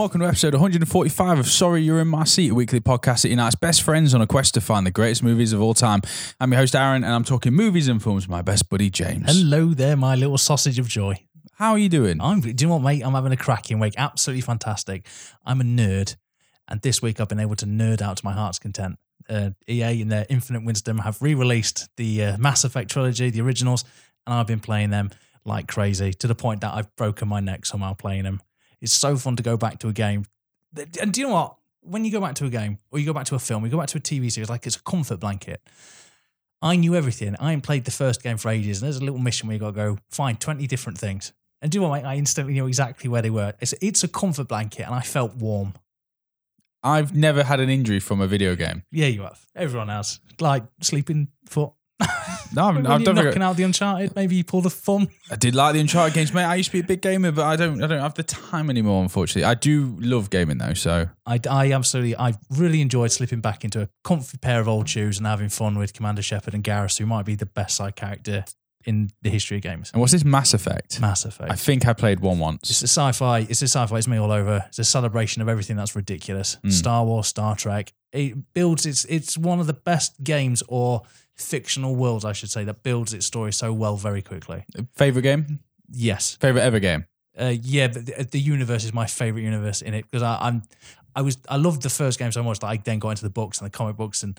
welcome to episode 145 of Sorry You're in My Seat, a weekly podcast that unites best friends on a quest to find the greatest movies of all time. I'm your host, Aaron, and I'm talking movies and films with my best buddy, James. Hello there, my little sausage of joy. How are you doing? I'm. Do you know what, mate? I'm having a cracking week. Absolutely fantastic. I'm a nerd, and this week I've been able to nerd out to my heart's content. Uh, EA, in their infinite wisdom, have re-released the uh, Mass Effect trilogy, the originals, and I've been playing them like crazy to the point that I've broken my neck somehow playing them. It's so fun to go back to a game. And do you know what? When you go back to a game or you go back to a film, you go back to a TV series, like it's a comfort blanket. I knew everything. I ain't played the first game for ages, and there's a little mission where you got to go find 20 different things. And do you know what? I instantly knew exactly where they were. It's, it's a comfort blanket, and I felt warm. I've never had an injury from a video game. Yeah, you have. Everyone has. Like sleeping foot. No, I'm, you're knocking out the Uncharted, maybe you pull the thumb. I did like the Uncharted games, mate. I used to be a big gamer, but I don't. I don't have the time anymore. Unfortunately, I do love gaming though. So I, I absolutely, I really enjoyed slipping back into a comfy pair of old shoes and having fun with Commander Shepard and Garrus, who might be the best side character in the history of games. and what's this Mass Effect? Mass Effect. I think I played one once. It's a sci-fi. It's a sci-fi. It's me all over. It's a celebration of everything that's ridiculous. Mm. Star Wars, Star Trek. It builds. It's it's one of the best games or fictional worlds, I should say, that builds its story so well very quickly. Favorite game? Yes. Favorite ever game? Uh, yeah, but the, the universe is my favorite universe in it because I'm, I was, I loved the first game so much that I then got into the books and the comic books, and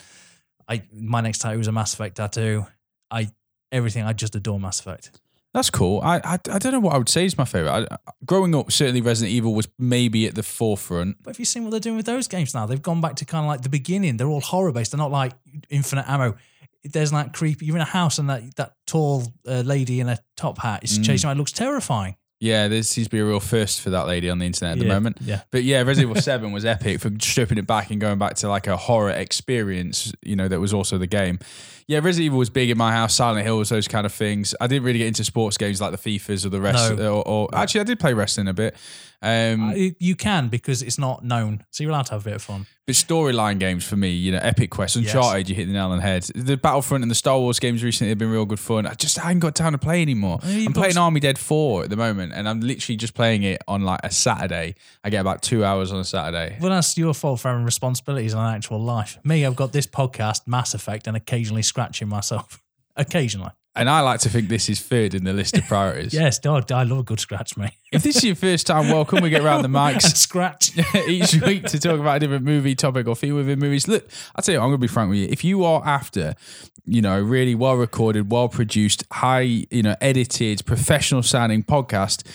I my next tattoo was a Mass Effect tattoo. I everything. I just adore Mass Effect. That's cool. I, I I don't know what I would say is my favorite. I, growing up, certainly Resident Evil was maybe at the forefront. But have you seen what they're doing with those games now? They've gone back to kind of like the beginning. They're all horror based. They're not like infinite ammo. There's that creepy. You're in a house and that that tall uh, lady in a top hat is Mm. chasing. around. It looks terrifying. Yeah, there seems to be a real first for that lady on the internet at the moment. Yeah. But yeah, Resident Evil 7 was epic for stripping it back and going back to like a horror experience, you know, that was also the game. Yeah, Resident Evil was big in my house, Silent Hills, those kind of things. I didn't really get into sports games like the FIFAs or the rest. No. Or, or actually, I did play wrestling a bit. Um, Uh, you can because it's not known, so you're allowed to have a bit of fun. but storyline games for me, you know, Epic Quest, Yes. Uncharted, you hit the nail on the head. The Battlefront and the Star Wars games recently have been real good fun. I just I haven't got time to play anymore. I'm playing Army Dead 4 at the moment, and I'm literally just playing it on like a Saturday. I get about two hours on a Saturday. Well, that's your fault for having responsibilities in an actual life. Me, I've got this podcast, Mass Effect, and occasionally scratching myself. occasionally. And I like to think this is third in the list of priorities. Yes, dog. I love a good scratch, mate. If this is your first time, welcome. We get round the and mics scratch. each week to talk about a different movie topic or theme within movies. Look, I'll tell you, what, I'm going to be frank with you. If you are after, you know, really well recorded, well produced, high, you know, edited, professional sounding podcast,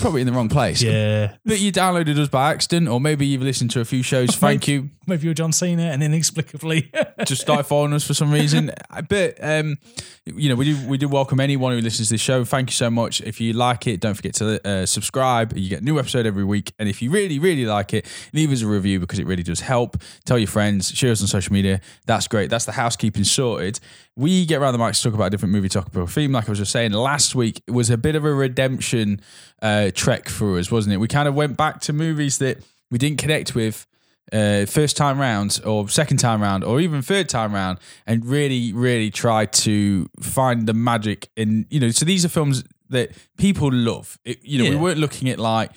probably in the wrong place. Yeah. But you downloaded us by accident, or maybe you've listened to a few shows. Thank you. Maybe you're John Cena and inexplicably. just started following us for some reason. But um, you know, we do we do welcome anyone who listens to the show. Thank you so much. If you like it, don't forget to uh, subscribe. You get a new episode every week. And if you really really like it, leave us a review because it really does help. Tell your friends, share us on social media. That's great. That's the housekeeping sorted. We get around the mic to talk about a different movie topic or theme. Like I was just saying, last week it was a bit of a redemption uh, trek for us, wasn't it? We kind of went back to movies that we didn't connect with uh, first time round or second time round or even third time round and really really try to find the magic in you know so these are films that people love. It, you know we weren't looking at like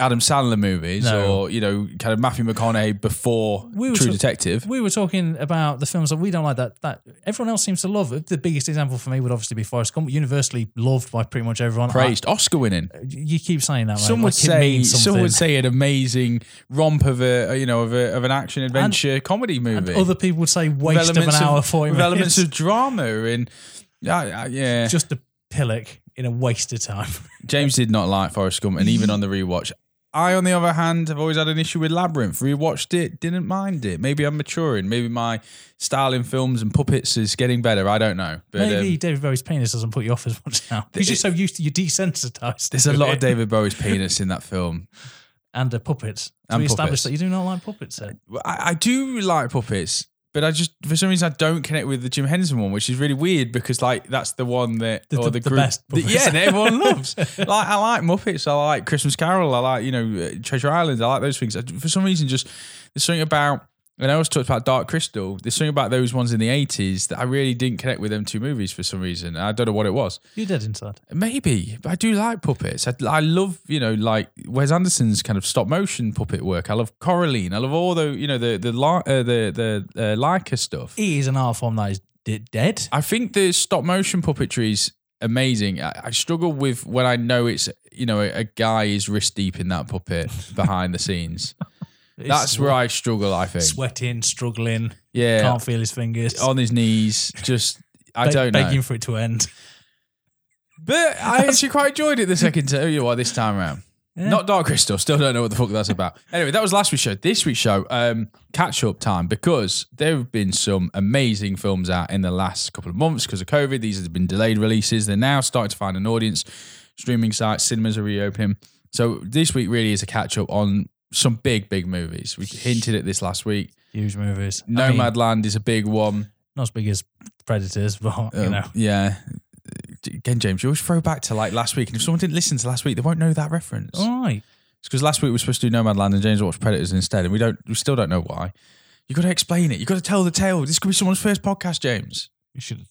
Adam Sandler movies No. or you know kind of Matthew McConaughey before We were True Detective we were talking about the films that we don't like that that everyone else seems to love. The biggest example for me would obviously be Forrest Gump, universally loved by pretty much everyone. praised Oscar winning uh, I- you keep saying that. Mate. some would like it say means some something. would say an amazing romp of a you know of a of an action adventure comedy movie other people would say With waste of an elements hour, forty with minutes. elements of drama and yeah yeah just a pillock in a waste of time. James did not like Forrest Gump, and even on the rewatch, I, on the other hand, have always had an issue with Labyrinth. Rewatched it, didn't mind it. Maybe I'm maturing. Maybe my style in films and puppets is getting better. I don't know. But Maybe um, David Bowie's penis doesn't put you off as much now. Because you're so used to you're desensitized. there's a lot of. David Bowie's penis in that film. and uh, puppets. So And we established puppets. that you do not like puppets. Then. I, I do like puppets, but I just for some reason I don't connect with the Jim Henson one, which is really weird because like that's the one that The- or the- the, group, best that- yeah, everyone loves. like I like Muppets, I like Christmas Carol, I like you know uh, Treasure Island, I like those things. I- For some reason, just there's something about And I also talked about Dark Crystal. There's something about those ones in the 80s that I really didn't connect with them two movies for some reason. I don't know what it was. You did inside. Maybe, but I do like puppets. I, I love, you know, like Wes Anderson's kind of stop motion puppet work. I love Coraline. I love all the, you know, the the uh, the the uh, Laika stuff. It is an art form that is d- dead. I think the stop motion puppetry is amazing. I, I struggle with when I know it's, you know, a, a guy is wrist deep in that puppet behind the scenes. That's where I struggle. I think. sweating, struggling, Yeah, can't feel his fingers. on his knees. Just I Be- don't know. begging for it to end. But I actually quite enjoyed it the second time. You know? This time around. Yeah. Not Dark Crystal. Still don't know what the fuck that's about. Anyway, that was last week's show. This week's show, um, catch up time because there have been some amazing films out in the last couple of months because of COVID. These have been delayed releases. They're now starting to find an audience. Streaming sites, cinemas are reopening. So this week really is a catch up on some big, big movies. We hinted at this last week. Huge movies. I mean, Nomadland is a big one. not as big as Predators, but you Um, know. Yeah. Again, James, you always throw back to like last week. And if someone didn't listen to last week, they won't know that reference. All right. It's because last week we were supposed to do Nomadland and James watched Predators instead, and we don't, we still don't know why. You got to explain it. You got to tell the tale. This could be someone's first podcast, James. You should.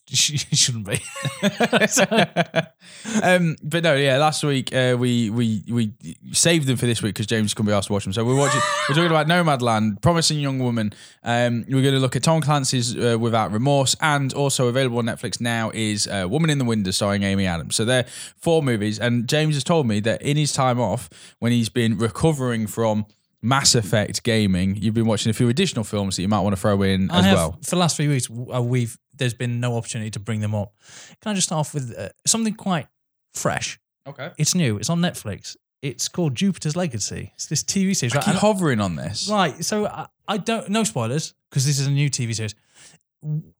You shouldn't be. um, but no, yeah. Last week uh, we we we saved them for this week because James couldn't be asked to watch them. So we're watching. we're talking about Nomadland, Promising Young Woman. Um, we're going to look at Tom Clancy's uh, Without Remorse, and also available on Netflix now is uh, Woman in the Window, starring Amy Adams. So they're four movies, and James has told me that in his time off, when he's been recovering from Mass Effect gaming, you've been watching a few additional films that you might want to throw in I as have, well. For the last three weeks, uh, we've there's been no opportunity to bring them up. Can I just start off with uh, something quite fresh? Okay. It's new. It's on Netflix. It's called Jupiter's Legacy. It's this TV series. I Right, keep and- hovering on this. right so I, I don't no spoilers because this is a new TV series.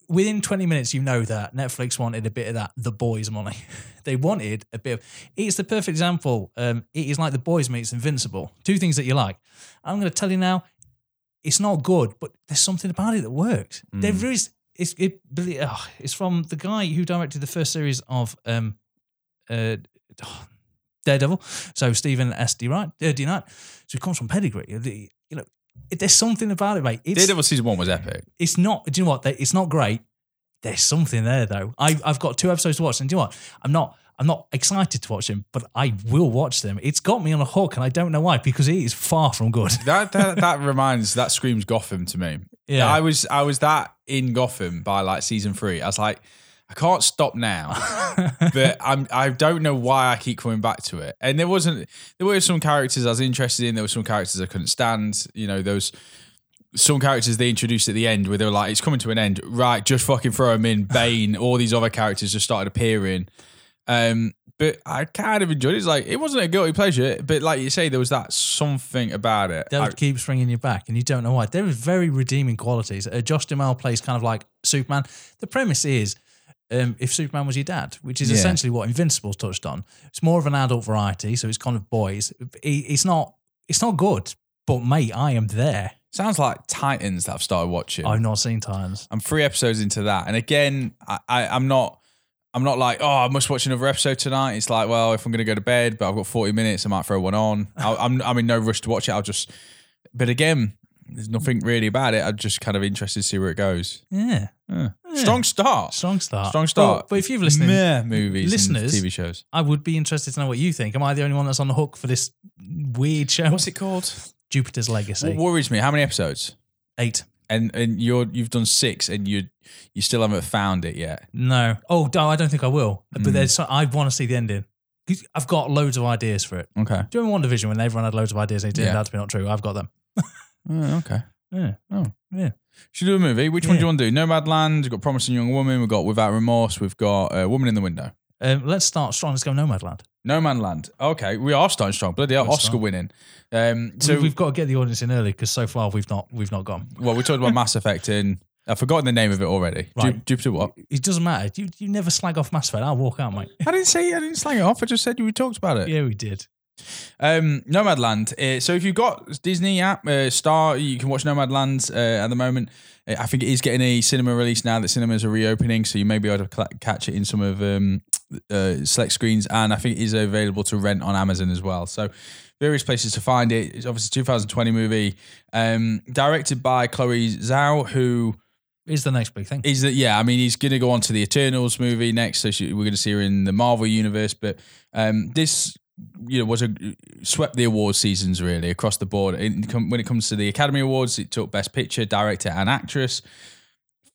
Within 20 minutes, you know that Netflix wanted a bit of that The Boys money. they wanted a bit of. It's the perfect example. Um, it is like The Boys meets Invincible. Two things that you like. I'm going to tell you now. It's not good, but there's something about it that works. There is. It's it, oh, it's from the guy who directed the first series of um, uh, Daredevil. So Stephen S. D. Wright, uh, D. Knight. So it comes from pedigree. The- you know, it, there's something about it, mate. It's, Daredevil season one was epic. it's not. Do you know what? It's not great. There's something there though. I, I've got two episodes to watch, and do you know what? I'm not. I'm not excited to watch them, but I will watch them. It's got me on a hook, and I don't know why because it is far from good. That that that reminds that screams Gotham to me. Yeah. I was I was that in Gotham by like season three. I was like, I can't stop now, but I'm I don't know why I keep coming back to it. And there wasn't there were some characters I was interested in. There were some characters I couldn't stand. You know those. Some characters they introduced at the end where they were like, it's coming to an end. Right, just fucking throw them in. Bane, all these other characters just started appearing. Um, but I kind of enjoyed it. It's like, it wasn't a guilty pleasure, but like you say, there was that something about it. that I- keeps bringing you back, and you don't know why. There is very redeeming qualities. Uh, Josh Duhamel plays kind of like Superman. The premise is. Um, if Superman was your dad, which is Yeah. essentially what Invincible's touched on, it's more of an adult variety, so it's kind of boys. It- It's not, it's not good, but mate, I am there. Sounds like Titans that I've started watching. I've not seen Titans. I'm three episodes into that, and again, I, I I'm not. I'm not like, oh, I must watch another episode tonight. It's like, well, if I'm going to go to bed, but I've got 40 minutes, I might throw one on. I, I'm, I'm in no rush to watch it. I'll just, but again, there's nothing really about it. I'm just kind of interested to see where it goes. Yeah, Yeah. Strong start. strong start. Strong start. But, but if you've listened, Meh movies, listeners- TV shows. I would be interested to know what you think. Am I the only one that's on the hook for this weird show? What's it called? Jupiter's Legacy. What worries me? How many episodes? Eight. And and you're you've done six, and you you still haven't found it yet. No. Oh, no, I don't think I will. Mm. But there's so, I want to see the ending. 'Cause I've got loads of ideas for it. Okay. Do you remember WandaVision when everyone had loads of ideas? They turned Yeah. out to be not true. I've got them. Oh, okay. Yeah. Oh. Yeah. Should we do a movie? Which one Yeah. do you want to do? Nomadland. We've got Promising Young Woman. We've got Without Remorse. We've got uh, Woman in the Window. Um, let's start strong. Let's go Nomadland. No Man Land. Okay, we are starting strong. Bloody hell, Good Oscar start. winning. Um, So we've got to get the audience in early because so far we've not we've not gone. well, we talked about Mass Effect in. I've forgotten the name of it already. Ju- Right. Jupiter what? It doesn't matter. You you never slag off Mass Effect. I'll walk out, mate. I didn't say I didn't slang it off. I just said we talked about it. Yeah, we did. Um, Nomadland. Uh, so if you've got Disney app, uh, Star, you can watch Nomadland uh, at the moment. Uh, I think it is getting a cinema release now that cinemas are reopening, so you may be able to cla catch it in some of um, uh, select screens, and I think it is available to rent on Amazon as well. So various places to find it. It's obviously a 2020 movie, um, directed by Chloe Zhao, who Is the next big thing. is that yeah. I mean, he's going to go on to the Eternals movie next, so she, we're going to see her in the Marvel universe. But um, this, you know, was a swept the award seasons really across the board. In, when it comes to the Academy Awards, it took Best Picture, Director, and Actress.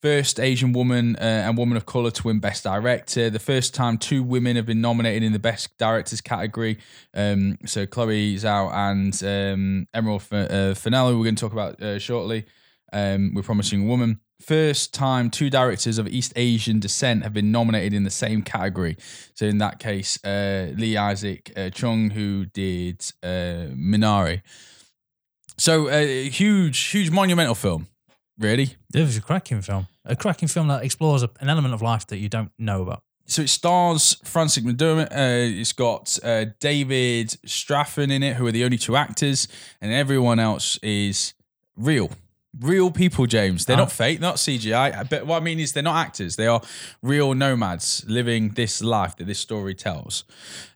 First Asian woman uh, and woman of color to win Best Director. The first time two women have been nominated in the Best Directors category. Um, so Chloe Zhao and um, Emerald F- uh, we're going to talk about uh, shortly. Um, we're promising a woman. First time two directors of East Asian descent have been nominated in the same category. So in that case, uh, Lee Isaac uh, Chung, who did uh, Minari. So a huge, huge monumental film, really. It was a cracking film. A cracking film that explores a, an element of life that you don't know about. So it stars Frances McDormand. Uh, it's got uh, David Strathairn in it, who are the only two actors, and everyone else is real. Real people, James. They're Ah. not fake, not CGI. But what I mean is, they're not actors. They are real nomads living this life that this story tells.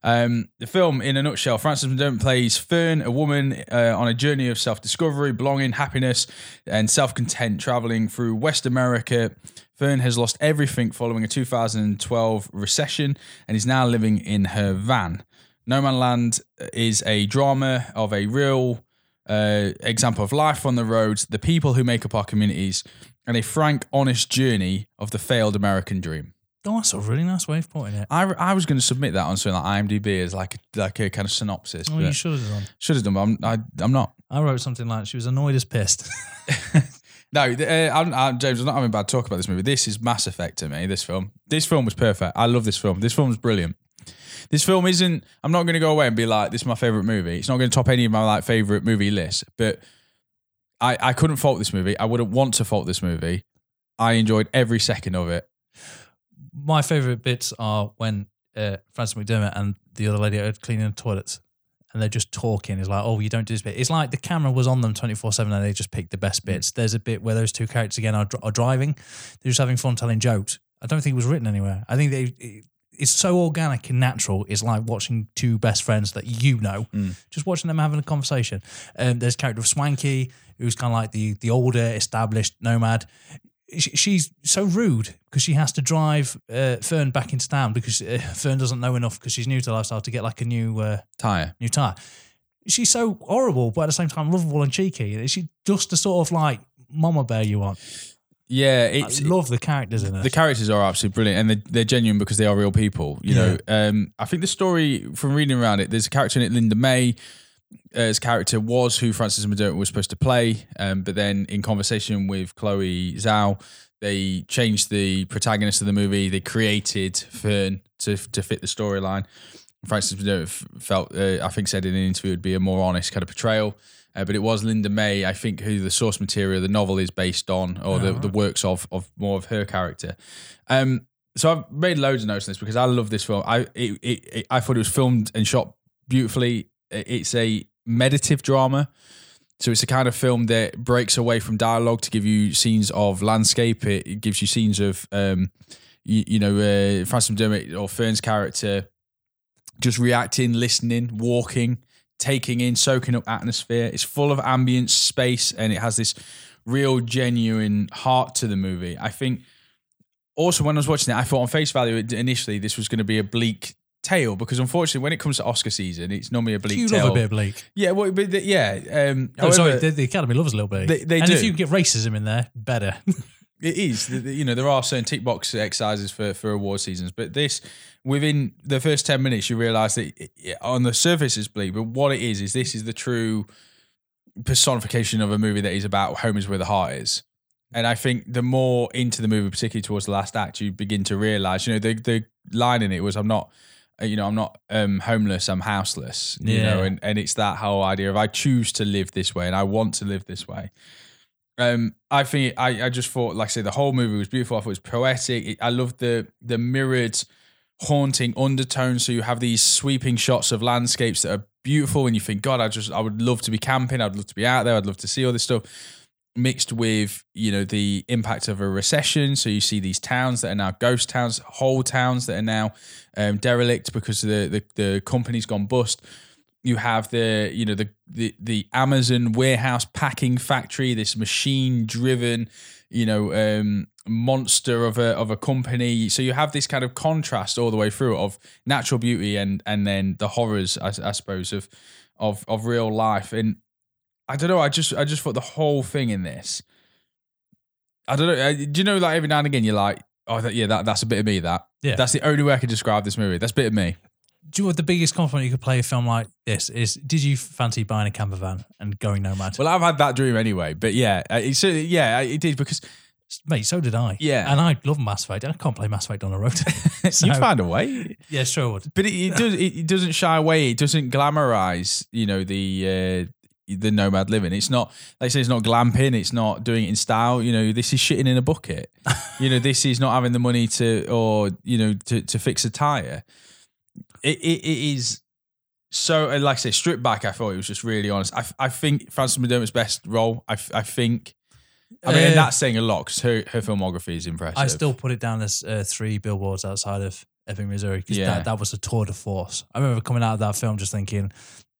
Um, the film, in a nutshell, Frances McDormand plays Fern, a woman uh, on a journey of self discovery, belonging, happiness, and self content, traveling through West America. Fern has lost everything following a 2012 recession and is now living in her van. No Man Land is a drama of a real uh, example of life on the road, the people who make up our communities, and a frank, honest journey of the failed American dream. Oh, that's a really nice way of putting it. I, I was going to submit that on something like IMDb as like like a kind of synopsis. Oh, you should have done. should have done, but I'm, I, I'm not. I wrote something like she was annoyed as pissed. No, the- uh, I'm, I'm, James, I'm not having bad talk about this movie. This is Mass Effect to me. This film, this film was perfect. I love this film. This film was brilliant. This film isn't. I'm not going to go away and be like, this is my favorite movie. It's not going to top any of my like favorite movie lists. But I, I couldn't fault this movie. I wouldn't want to fault this movie. I enjoyed every second of it. My favourite bits are when uh, Frances McDormand and the other lady are cleaning the toilets and they're just talking. It's like, oh, you don't do this bit. It's like the camera was on them 24 7 and they just picked the best bits. There's a bit where those two characters again are, are driving, they're just having fun telling jokes. I don't think it was written anywhere. I think they. It, it's so organic and natural. It's like watching two best friends that you know, just watching them having a conversation. Um, there's a character of Swanky, who's kind of like the the older, established nomad. She- She's so rude because she has to drive uh, Fern back into town because uh, Fern doesn't know enough because she's new to the lifestyle to get like a new uh, Tire. new tire. She's so horrible, but at the same time lovable and cheeky. She's just the sort of like mama bear you want. Yeah, I it's love the characters in it. the characters are absolutely brilliant and they're, they're genuine because they are real people you know. Um i think the story from reading around it there's a character in it linda may. Uh, his character was who frances mcdormand was supposed to play um, but then in conversation with chloe zhao they changed the protagonist of the movie. They created fern to, to fit the storyline. Frances mcdormand felt uh, i think said in an interview it would be a more honest kind of portrayal uh, but it was Linda May, I think, who the source material, the novel is based on, or the, the works of of more of her character. Um, so I've made loads of notes on this because I love this film. I it, it, it, I thought it was filmed and shot beautifully. It's a meditative drama. So it's a kind of film that breaks away from dialogue to give you scenes of landscape. It, it gives you scenes of, um, you, you know, uh, Frances McDormand or Fern's character just reacting, listening, walking, taking in, soaking up atmosphere. It's full of ambience, space, and it has this real, genuine heart to the movie. I think also when I was watching it, I thought on face value initially this was going to be a bleak tale because unfortunately when it comes to Oscar season, it's normally a bleak you tale. love a bit of bleak. Yeah, well, but the- yeah. Um, Oh, sorry, the, the Academy loves a little bit. They- they and do. if you get racism in there, better. It is. You know, there are certain tick box exercises for, for award seasons, but this, within the first 10 minutes, you realize that it- on the surface it's bleak, but what it is, is this is the true personification of a movie that is about home is where the heart is. And I think the more into the movie, particularly towards the last act, you begin to realize, you know, the, the line in it was, I'm not, uh, you know, I'm not um, homeless, I'm houseless, you know, and, and it's that whole idea of I choose to live this way and I want to live this way. Um, I think I, I just thought, like I say, the whole movie was beautiful. I thought it was poetic. It, I love the the mirrored, haunting undertones. So you have these sweeping shots of landscapes that are beautiful, and you think, God, I just I would love to be camping. I'd love to be out there. I'd love to see all this stuff. mixed with you know the impact of a recession. So you see these towns that are now ghost towns, whole towns that are now um, derelict because the, the the company's gone bust. You have the you know the the the Amazon warehouse packing factory, this machine driven you know um, monster of a of a company. So you have this kind of contrast all the way through of natural beauty and and then the horrors, I, I suppose, of of of real life. And I don't know. I just I just thought the whole thing in this. I don't know. Do you know like every now and again you're like, oh that, yeah, that that's a bit of me. That Yeah. that's the only way I can describe this movie. That's a bit of me. Do you know the biggest compliment you could play a film like this is? Did you fancy buying a camper van and going nomad? Well, I've had that dream anyway. But yeah, uh, it's yeah, it did because Mate, so did I. Yeah. And I love Mass Effect. I can't play Mass Effect on the road. So- you found a way. yeah, sure would. But it, it does. It, it doesn't shy away. It doesn't glamorize. You know the uh, the nomad living. It's not. They say it's not glamping. It's not doing it in style. You know, this is shitting in a bucket. you know, this is not having the money to or you know to to fix a tire. It it, it is. So, like I say, stripped back, I thought it was just really honest. I, I think Frances McDormand's best role. I, I think. I mean, Uh, that's saying a lot because her, her filmography is impressive. I still put it down as uh, three billboards outside of Ebbing, Missouri, because Yeah. that, that was a tour de force. I remember coming out of that film just thinking,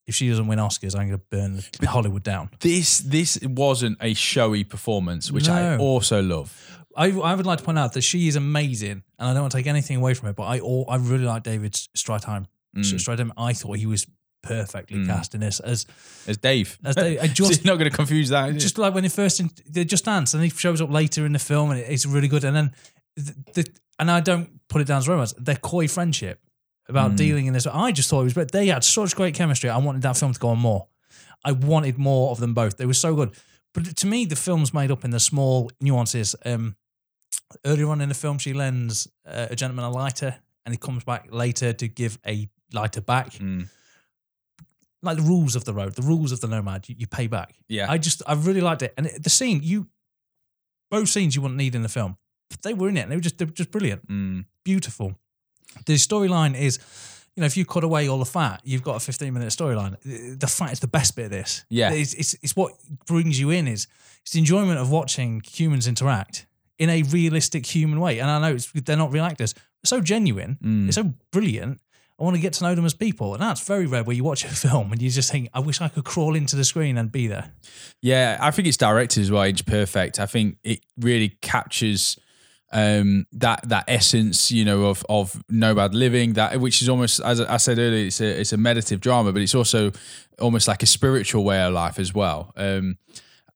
if she doesn't win Oscars, I'm going to burn Hollywood down. this this wasn't a showy performance, which I also love. I, I would like to point out that she is amazing, and I don't want to take anything away from it, but I all, I really like David Strathairn. Mm. Strathairn, I thought he was perfectly Mm. cast in this as As Dave. As Dave, I just- not going to confuse that. is it? just like when he first in, they just dance and he shows up later in the film and it's really good and then the, the and I don't put it down as romance their coy friendship about Mm. dealing in this I just thought it was but they had such great chemistry I wanted that film to go on more I wanted more of them both they were so good but to me the film's made up in the small nuances um earlier on in the film she lends uh, a gentleman a lighter and he comes back later to give a lighter back Mm. like the rules of the road the rules of the nomad you, you pay back Yeah. I just I really liked it, and it- the scene you both scenes you wouldn't need in the film, they were in it, and they were just they were just brilliant, Mm. beautiful. The storyline is, you know, if you cut away all the fat, you've got a fifteen minute storyline. The fat is the best bit of this. Yeah. it's, it's it's what brings you in. Is it's the enjoyment of watching humans interact in a realistic human way. And I know it's, they're not real actors, they're so genuine, Mm. they're so brilliant. I want to get to know them as people, and that's very rare. Where you watch a film and you just think, "I wish I could crawl into the screen and be there." Yeah, I think it's directed as well. It's perfect. I think it really captures um, that that essence, you know, of of nomad living. That which is almost, as I said earlier, it's a it's a meditative drama, but it's also almost like a spiritual way of life as well. Um,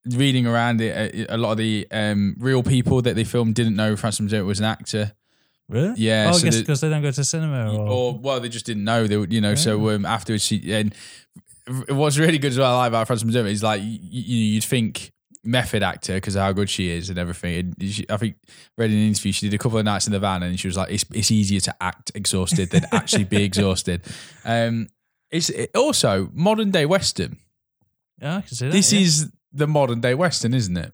reading around it, a, a lot of the um, real people that they filmed didn't know Frances McDormand was an actor. Really? Yeah, Oh, I so guess the- because they don't go to cinema. Or, or well, they just didn't know. They, were- you know, so um, afterwards, she and what's really good as well I like about Frances McDormand is like you, you'd think method actor because how good she is and everything. And she, I think read in an interview she did a couple of nights in the van and she was like, it's it's easier to act exhausted than actually be exhausted. Um, it's it, also modern day western. yeah, I can see that. This yeah. is the modern day western, isn't it?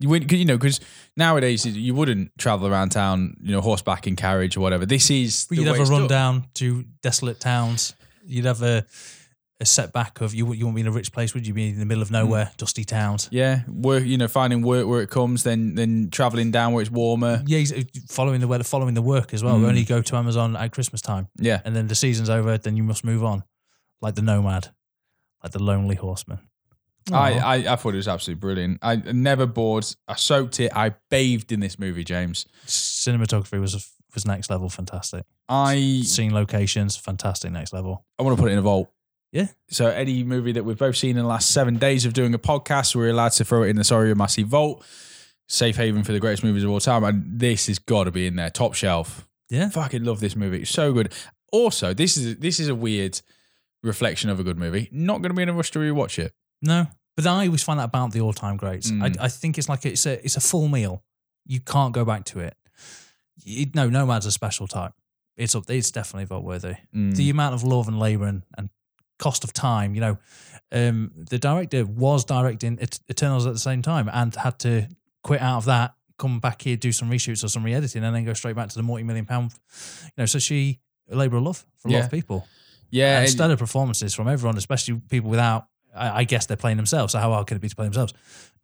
You wouldn't, you know, because nowadays you wouldn't travel around town, you know, horseback in carriage or whatever. This is the you'd way have a run done. down to desolate towns. You'd have a a setback of you. You wouldn't be in a rich place, would you? Be in the middle of nowhere, dusty towns. Yeah, work. You know, finding work where it comes, then then traveling down where it's warmer. Yeah, following the weather, following the work as well. We Mm. only go to Amazon at Christmas time, Yeah, and then the season's over. Then you must move on, like the nomad, like the lonely horseman. I, I I thought it was absolutely brilliant. I never bored. I soaked it. I bathed in this movie, James. cinematography was was next level, fantastic. I Scene locations, fantastic, next level. I want to put it in a vault. Yeah. So any movie that we've both seen in the last seven days of doing a podcast, we're allowed to throw it in the Sorry Massive Vault. Safe haven for the greatest movies of all time. And this has got to be in there. Top shelf. Yeah, Fucking love this movie. It's so good. Also, this is this is a weird reflection of a good movie. Not going to be in a rush to rewatch it. No, but I always find that about the all-time greats. Mm. I, I think it's like it's a it's a full meal. You can't go back to it. You, no, Nomad's a special type. It's up. It's definitely vote worthy. Mm. The amount of love and labor and, and cost of time. You know, um, the director was directing Eternals at the same time and had to quit out of that, come back here, do some reshoots or some re-editing, and then go straight back to the multi-million pound. You know, so she a labor of love for a lot of people yeah, and- stellar performances from everyone, especially people without I, I guess they're playing themselves. So how hard can it be to play themselves?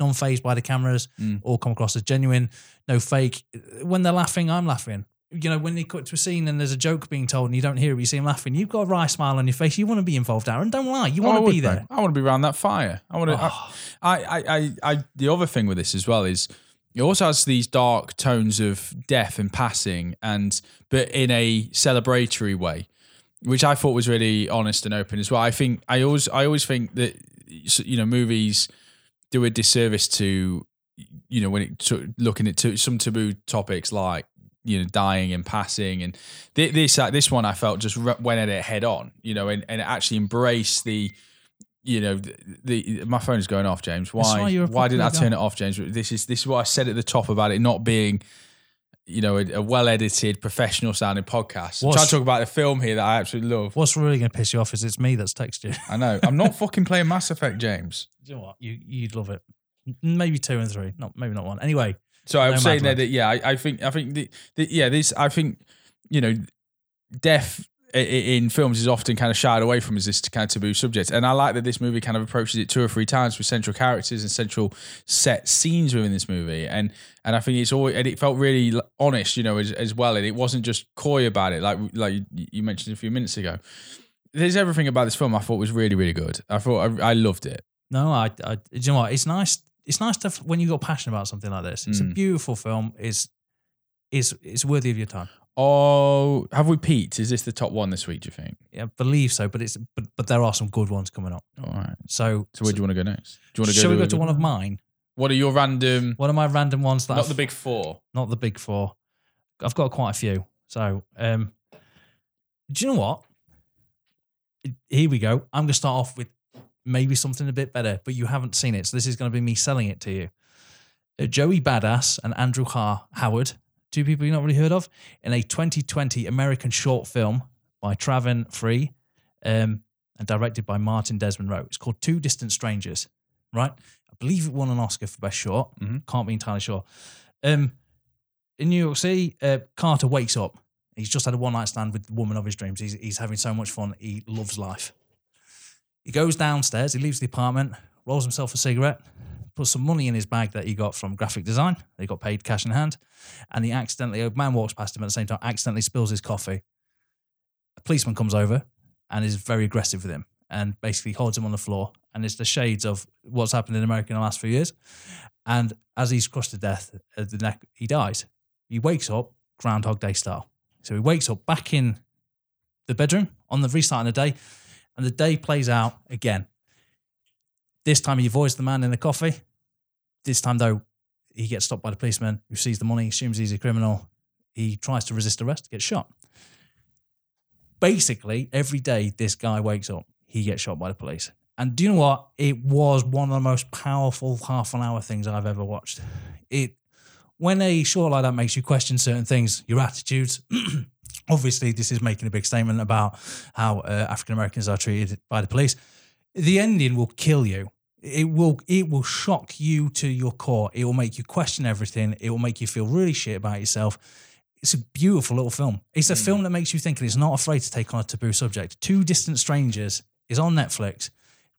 Non phased by the cameras, Mm. all come across as genuine, no fake. When they're laughing, I'm laughing. You know, when they cut to a scene and there's a joke being told and you don't hear it, you see them laughing, you've got a wry smile on your face. You want to be involved, Aaron. Don't lie. You Oh, want to would, be there. I want to be around that fire. I want to. Oh. I, I, I, I, the other thing with this as well is it also has these dark tones of death and passing, and but in a celebratory way, which I thought was really honest and open as well. I think I always, I always think that you know movies do a disservice to you know when it to, looking at to, some taboo topics like you know dying and passing and thi- this uh, this one I felt just re- went at it head on you know and, and actually embraced the you know the, the my phone's going off James. Why why why didn't I turn it off James? This is this is what I said at the top about it not being you know a, a well edited professional sounding podcast I'm trying to talk about a film here that I absolutely love What's really going to piss you off is it's me that's texted you. I know I'm not fucking playing Mass Effect James you know what? You, you'd love it. Maybe two and three. Not Maybe not one. Anyway, So I was No saying there that yeah, I, I think I think the, the yeah this I think you know death in films is often kind of shied away from as this kind of taboo subject, and I like that this movie kind of approaches it two or three times with central characters and central set scenes within this movie, and and I think it's always and it felt really honest, you know, as, as well, and it wasn't just coy about it like like you- mentioned a few minutes ago. There's everything about this film I thought was really really good. I thought I, I loved it. no, I, I. Do you know what? It's nice. It's nice to when you got passionate about something like this. It's a Mm. beautiful film. It's it's it's worthy of your time. Oh, have we peaked? Is this the top one this week? Do you think? Yeah, I believe so, but it's but but there are some good ones coming up. All right. So, So where do you want to go next? Do you want to go? shall we go to one of mine? What are your random? One of my random ones that Not I've- the big four. not the big four. I've got quite a few. So, um, do you know what? Here we go. I'm going to start off with maybe something a bit better, but you haven't seen it. So, this is going to be me selling it to you. Uh, Joey Badass and Andrew Ha- Howard, two people you've not really heard of, in a 2020 American short film by Travon Free um, and directed by Martin Desmond Roe. It's called Two Distant Strangers, right? I believe it won an Oscar for Best Short. Mhm. Can't be entirely sure. Um, in New York City, uh, Carter wakes up. He's just had a one night stand with the woman of his dreams. He's, he's having so much fun. He loves life. He goes downstairs. He leaves the apartment, rolls himself a cigarette, puts some money in his bag that he got from graphic design. They got paid cash in hand. And he accidentally, a man walks past him at the same time, accidentally spills his coffee. A policeman comes over and is very aggressive with him and basically holds him on the floor. And it's the shades of what's happened in America in the last few years. And as he's crushed to death at the neck, he dies. He wakes up Groundhog Day style. So he wakes up back in the bedroom on the restart of the day, and the day plays out again. This time he avoids the man in the coffee. This time though, he gets stopped by the policeman who sees the money, assumes he's a criminal. He tries to resist arrest, gets shot. Basically, every day this guy wakes up, he gets shot by the police. And do you know what? It was one of the most powerful half an hour things I've ever watched. It when a short like that makes you question certain things, your attitudes. Obviously, this is making a big statement about how uh, African Americans are treated by the police. The ending will kill you. It will it will shock you to your core. It will make you question everything. It will make you feel really shit about yourself. It's a beautiful little film. It's a film that makes you think and it's not afraid to take on a taboo subject. Two Distant Strangers is on Netflix.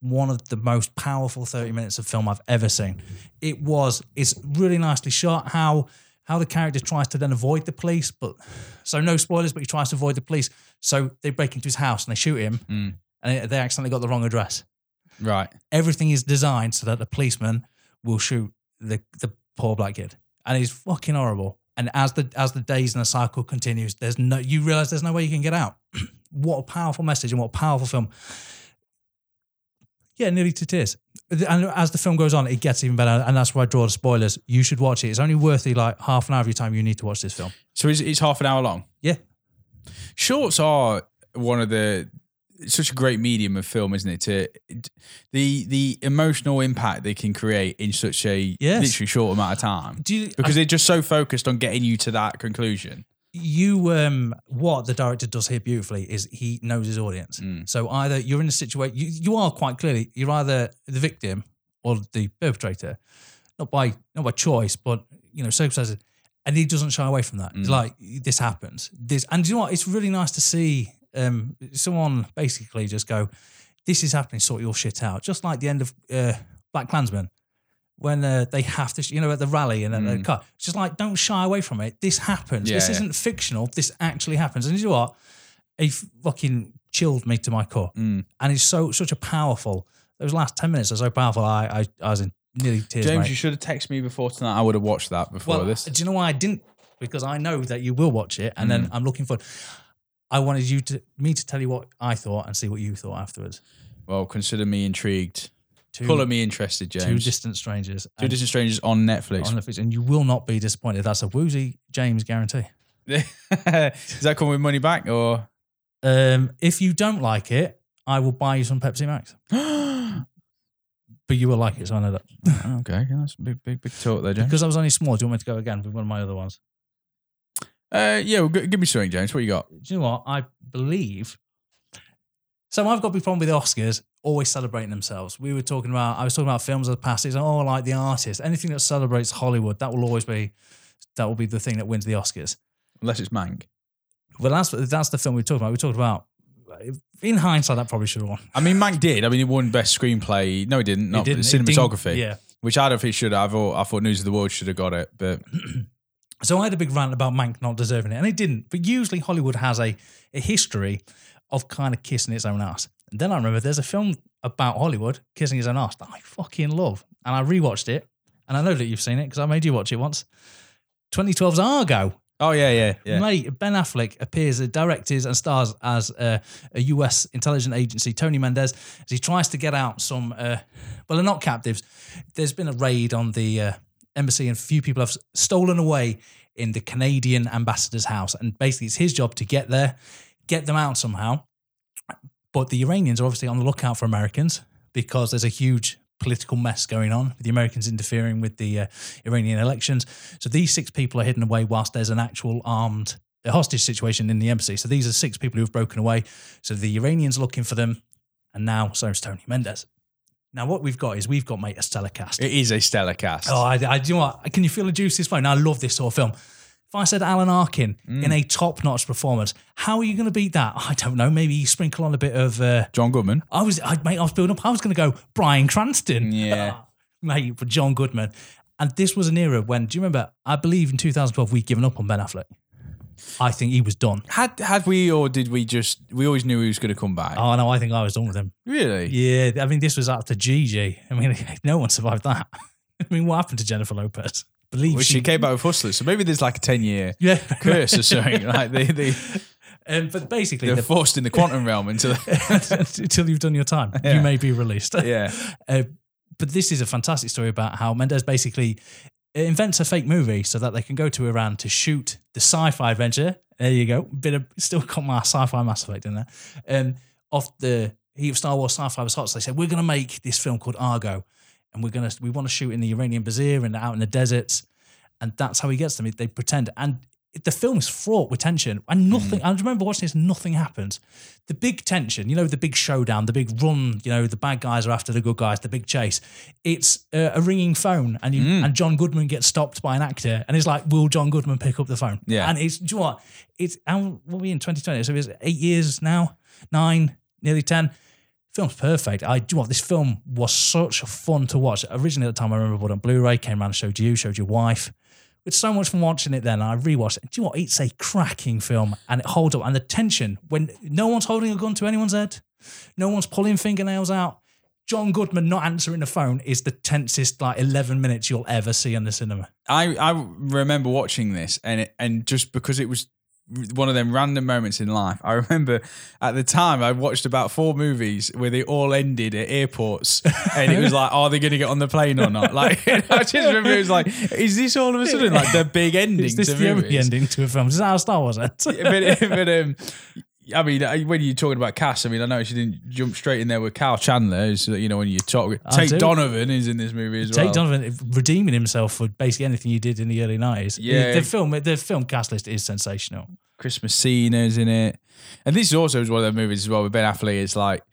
One of the most powerful 30 minutes of film I've ever seen. It was, it's really nicely shot. How how the character tries to then avoid the police, but so no spoilers, but he tries to avoid the police. So they break into his house and they shoot him, Mm. and they accidentally got the wrong address. Right. Everything is designed so that the policeman will shoot the the poor black kid, and he's fucking horrible. And as the as the days and the cycle continues, there's no you realize there's no way you can get out. what a powerful message and what a powerful film. Yeah, nearly to tears. And as the film goes on, it gets even better. And that's why I draw the spoilers. You should watch it. It's only worth the like half an hour of your time you need to watch this film. So it's, it's half an hour long. Yeah. Shorts are one of the it's such a great medium of film, isn't it? To the the emotional impact they can create in such a Yes. literally short amount of time Do you, because they're just so focused on getting you to that conclusion. you um what the director does here beautifully is he knows his audience. Mm. So either you're in a situation you, you are quite clearly you're either the victim or the perpetrator, not by not by choice, but you know circumstances. And he doesn't shy away from that. Mm. like this happens. This and you know what? It's really nice to see um someone basically just go. this is happening, sort your shit out. Just like the end of uh, Black Klansman, when uh, they have to, you know, at the rally and then they cut. It's just like, don't shy away from it. This happens. Yeah, this yeah. isn't fictional. This actually happens. And you know what? He fucking chilled me to my core. Mm. And he's so such a powerful. Those last ten minutes are so powerful. I I, I was in nearly tears. James, mate. you should have texted me before tonight. I would have watched that before well, this. do you know why I didn't? Because I know that you will watch it, and then Mm. I'm looking for. I wanted you to me to tell you what I thought and see what you thought afterwards. Well, consider me intrigued. Two, Color me interested, James. two distant strangers. Two and- Distant Strangers on Netflix. on Netflix, and you will not be disappointed. That's a woozy James guarantee. Does that come with money back or? Um, if you don't like it, I will buy you some Pepsi Max, but you will like it. So I know that okay, that's a big, big, big talk there, James. because I was only small. Do you want me to go again with one of my other ones? Uh, yeah, well, g- give me something, James. What you got? Do you know what I believe? So I've got a big problem with the Oscars always celebrating themselves. We were talking about I was talking about films of the past. It's oh like the artist. Anything that celebrates Hollywood, that will always be that will be the thing that wins the Oscars. Unless it's Mank. Well, that's that's the film we talked about. We talked about. In hindsight, that probably should have won. I mean, Mank did. I mean, he won Best Screenplay. No, he didn't. Not It didn't. Cinematography. didn't- yeah. Which I don't think should have. I thought, I thought News of the World should have got it, but So I had a big rant about Mank not deserving it, and it didn't. But usually Hollywood has a, a history of kind of kissing its own ass. And then I remember there's a film about Hollywood kissing his own ass that I fucking love, and I rewatched it, and I know that you've seen it because I made you watch it once. 2012's Argo. oh yeah, yeah, yeah. Mate, Ben Affleck appears, directed and stars as uh, a US intelligence agency, Tony Mendez, as he tries to get out some, uh, well, they're not captives. There's been a raid on the uh, embassy, and a few people have stolen away in the Canadian ambassador's house. And basically, it's his job to get there, get them out somehow. But the Iranians are obviously on the lookout for Americans because there's a huge political mess going on with the Americans interfering with the uh, Iranian elections. So these six people are hidden away whilst there's an actual armed hostage situation in the embassy. So these are six people who've broken away. So the Iranians are looking for them, and now so is Tony Mendez. Now what we've got is we've got mate a stellar cast. It is a stellar cast. Oh, I, I do you know what? Can you feel the juice this phone? I love this sort of film. If I said Alan Arkin Mm. in a top-notch performance, how are you going to beat that? I don't know. Maybe you sprinkle on a bit of. Uh, John Goodman. I was, I, mate, I was building up. I was going to go Bryan Cranston. Yeah. mate, for John Goodman. And this was an era when, do you remember? I believe in 2012 we'd given up on Ben Affleck. I think he was done. Had had we or did we just? We always knew he was going to come back. Oh no, I think I was done with him. really? Yeah, I mean, this was after Gigli. I mean, no one survived that. I mean, what happened to Jennifer Lopez? Believe Well, she came back with Hustlers, so maybe there's like a ten year Yeah, curse or something. Like they they Um, but basically, they're the, forced in the quantum realm the, until you've done your time, Yeah. you may be released. yeah. Uh, but this is a fantastic story about how Mendez basically invents a fake movie so that they can go to Iran to shoot the sci-fi adventure. There you go, bit of still got my sci-fi Mass Effect in there. Um, off the heat of Star Wars sci-fi was hot, so they said we're going to make this film called Argo, and we're gonna we want to shoot in the Iranian bazaar and out in the deserts, and that's how he gets them. They pretend and. The film is fraught with tension, and nothing. I remember watching this. Nothing happens. The big tension, you know, the big showdown, the big run. You know, the bad guys are after the good guys. The big chase. It's uh, a ringing phone, and you and John Goodman gets stopped by an actor, and it's like, will John Goodman pick up the phone? Yeah. and it's do you know what? It's how what are we in 2020? So it's eight years now, nine, nearly ten. Film's perfect. I do you know what this film was such fun to watch. Originally at the time, I remember bought it on Blu-ray, came around and showed you, showed your wife. It's so much fun watching it then. I rewatched it. Do you know what? It's a cracking film and it holds up. And the tension when no one's holding a gun to anyone's head, no one's pulling fingernails out. John Goodman not answering the phone is the tensest like 11 minutes you'll ever see in the cinema. I I remember watching this and it, and just because it was one of them random moments in life. I remember at the time I watched about four movies where they all ended at airports, and it was like, are they going to get on the plane or not? Like I just remember it was like, is this all of a sudden like the big ending Is this to the movies? ending to a film? Is that how Star Wars ends? but, but um, I mean, when you're talking about cast, I mean, I know she didn't jump straight in there with Kyle Chandler. Is you know when you talk, Tate do. Donovan is in this movie as well. Tate well. Donovan redeeming himself for basically anything he did in the early 90s. Yeah. The film the film cast list is sensational. Chris Messina's in it, and this is also one of the movies as well with Ben Affleck. It's like.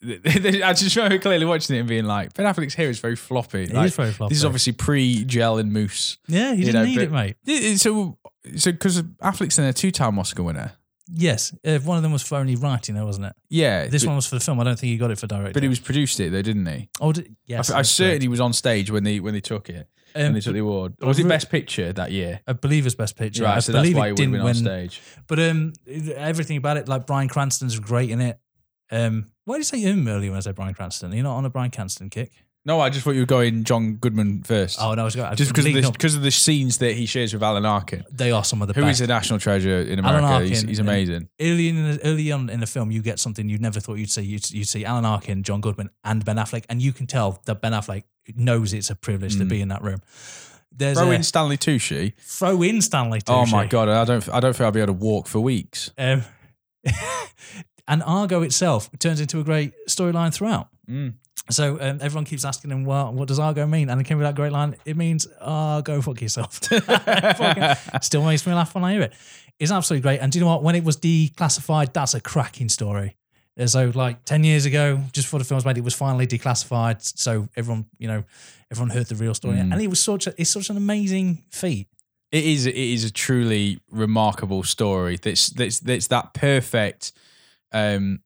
I just remember clearly watching it and being like, Ben Affleck's hair is very floppy. It Like, is very floppy. This is obviously pre-gel and mousse. Yeah, he didn't know, need it, mate. So, so because Affleck's in a two-time Oscar winner, Yes, uh, one of them was for only writing, though, wasn't it? Yeah, This but, one was for the film. I don't think he got it for directing. but he was produced it though, didn't he? Oh, did, yes. I, I that's certainly was on stage when they when they took it correct. when Um, they took the award. Or was it re- Best Picture that year? I believe it's Best Picture. right, I so that's believe why he it would have didn't been on win. stage. But um, everything about it, like Bryan Cranston's great in it. Um, why did you say him earlier when I said Bryan Cranston? You're not on a Bryan Cranston kick. No, I just thought you were going John Goodman first. Oh no, I was going just because of, the, because of the scenes that he shares with Alan Arkin, they are some of the who is best. a national treasure in America. he's, Arkin he's and- amazing. early in early on in the film, you get something you never thought you'd see. You'd, you'd see Alan Arkin, John Goodman, and Ben Affleck, and you can tell that Ben Affleck knows it's a privilege to Mm. be in that room. There's Throw a, in Stanley Tucci. throw in Stanley. Oh my god, I don't I don't think I'll be able to walk for weeks. Um, and Argo itself turns into a great storyline throughout. Mm. So um, everyone keeps asking him, well, what does Argo mean? And it came with that great line. It means, oh, go fuck yourself. Still makes me laugh when I hear it. It's absolutely great. And do you know what? When it was declassified, that's a cracking story. So, like 10 years ago, just before the film was made, it was finally declassified. So everyone, you know, everyone heard the real story. Mm. And it was such a, it's such an amazing feat. It is it is a truly remarkable story. That's that's that's that perfect um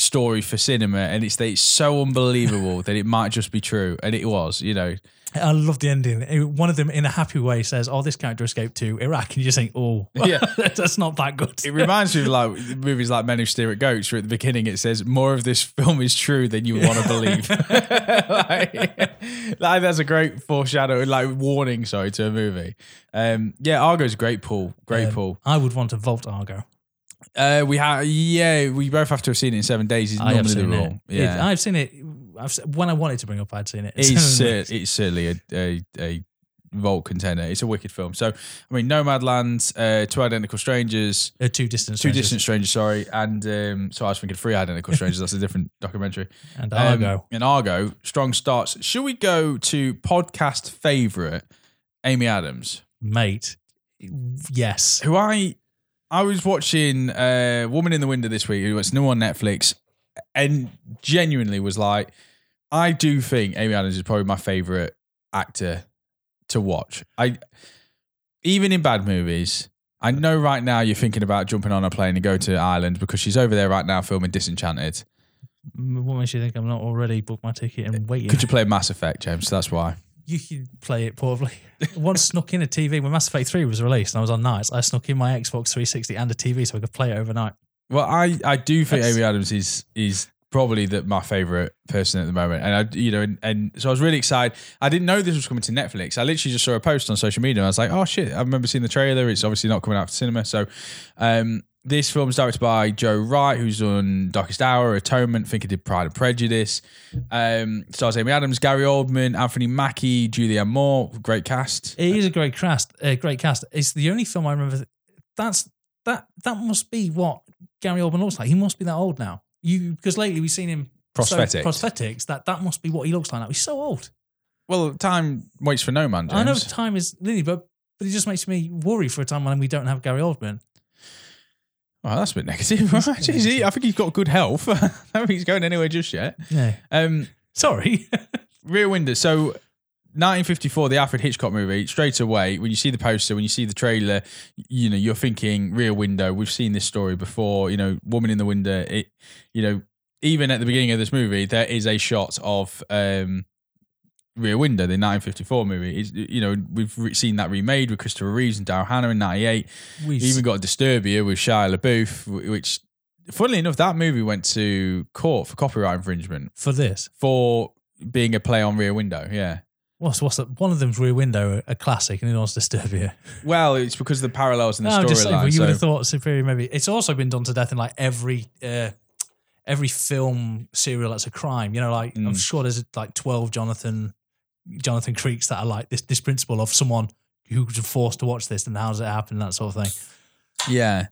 story for cinema and it's it's so unbelievable that it might just be true and it was you know I love the ending. One of them, in a happy way, says, "Oh, this character escaped to Iraq," and you just think, "Oh, Yeah. that's not that good." it reminds me of like movies like Men Who Stare at Goats where at the beginning it says more of this film is true than you want to believe like, like, that's a great foreshadow like warning sorry to a movie um yeah Argo's great pull great Um, pull I would want to vault Argo. Uh we have yeah we both have to have seen it in seven days is I have normally the seen rule it. yeah It- I've seen it. I've se- when I wanted to bring up, I'd seen it. it's, weeks. it's certainly a, a, a vault contender. It's a wicked film. So, I mean, Nomadland, uh, Two Identical Strangers, Uh, two distant, Two Strangers Distant Strangers, sorry, and um, so I was thinking Three Identical Strangers. that's a different documentary. and Um, Argo. and Argo, strong starts. Should we go to podcast favorite Amy Adams, Mate, yes, who I I was watching uh, Woman in the Window this week. It's new on Netflix, and genuinely was like, I do think Amy Adams is probably my favorite actor to watch. I even in bad movies. I know right now you're thinking about jumping on a plane and go to Ireland because she's over there right now filming Disenchanted. What makes you think I'm not already booked my ticket and waiting? Could you play Mass Effect, James? That's why. You could play it probably. Once snuck in a TV when Mass Effect 3 was released and I was on nights, I snuck in my Xbox 360 and a TV so I could play it overnight. Well, I, I do think That's- Amy Adams is is probably the, my favorite person at the moment, and I you know and, and so I was really excited. I didn't know this was coming to Netflix. I literally just saw a post on social media. and I was like, oh shit! I remember seeing the trailer. It's obviously not coming out to cinema. So, um, this film is directed by Joe Wright, who's done Darkest Hour, Atonement. I think he did Pride and Prejudice. Um, stars Amy Adams, Gary Oldman, Anthony Mackie, Julianne Moore. Great cast. It is a great cast. A great cast. It's the only film I remember. that- That's that. That must be what Gary Oldman looks like. He must be that old now. You because lately we've seen him so- Prosthetics. prosthetics. That that must be what he looks like now. He's so old. Well, time waits for no man. James. I know time is linear, but but it just makes me worry for a time when we don't have Gary Oldman. Oh, that's a bit negative. Right? Jeez, he- I think he's got good health. I don't think he's going anywhere just yet. Yeah. Um, Sorry. Rear Window. So, 1954, the Alfred Hitchcock movie. Straight away, when you see the poster, when you see the trailer, you know you're thinking Rear Window. We've seen this story before. You know, Woman in the Window. It, you know, even at the beginning of this movie, there is a shot of um, Rear Window, the 1954 movie. It's, you know, we've re- seen that remade with Christopher Reeves and Daryl Hannah in '98. we even got Disturbia with Shia LaBeouf, which, funnily enough, that movie went to court for copyright infringement for this. for being a play on Rear Window. Yeah. What's what's that? One of them's Rear Window, a classic, and the other one's Disturbia. Well, it's because of the parallels in the No, I'm storyline. you would have thought Superior maybe. It's also been done to death in like every uh, every film serial that's a crime. You know, like I'm Mm. sure there's like twelve Jonathan Jonathan Creeks that are like this this principle of someone who was forced to watch this and how does it happen that sort of thing. yeah.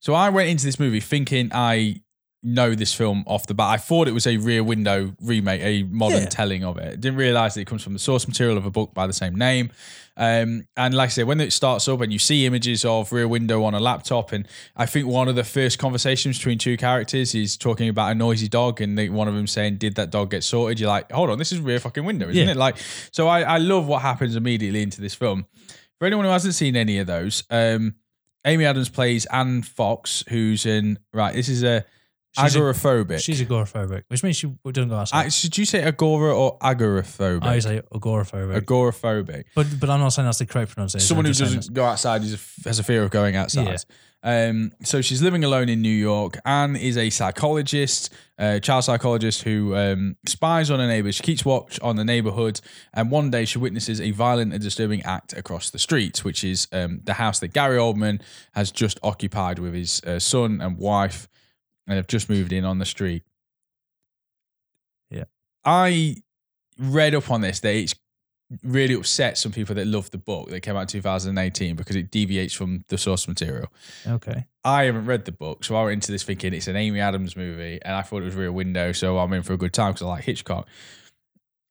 So I went into this movie thinking I know this film off the bat. I thought it was a Rear Window remake, a modern Yeah. telling of it. Didn't realize that it comes from the source material of a book by the same name. Um, and like I said, when it starts up and you see images of Rear Window on a laptop, and I think one of the first conversations between two characters is talking about a noisy dog, and they, one of them saying, "Did that dog get sorted?" You're like, "Hold on, this is Rear fucking Window, isn't Yeah. it?" Like, so I, I love what happens immediately into this film. For anyone who hasn't seen any of those, um, Amy Adams plays Anne Fox, who's in right. This is a She's a- agoraphobic. She's agoraphobic, which means she doesn't go outside. Should you say agora or agoraphobic? I say agoraphobic. agoraphobic. but but I'm not saying that's the correct pronunciation. Someone who doesn't go outside is a, has a fear of going outside. Um, so she's living alone in New York. Anne is a psychologist, a child psychologist who um, spies on her neighbor. She keeps watch on the neighborhood, and one day she witnesses a violent and disturbing act across the street, which is um, the house that Gary Oldman has just occupied with his uh, son and wife, and have just moved in on the street. Yeah. I read up on this that it's really upset some people that love the book that came out in 2018 because it deviates from the source material. Okay. I haven't read the book, so I went into this thinking it's an Amy Adams movie, and I thought it was Rear Window, so I'm in for a good time because I like Hitchcock.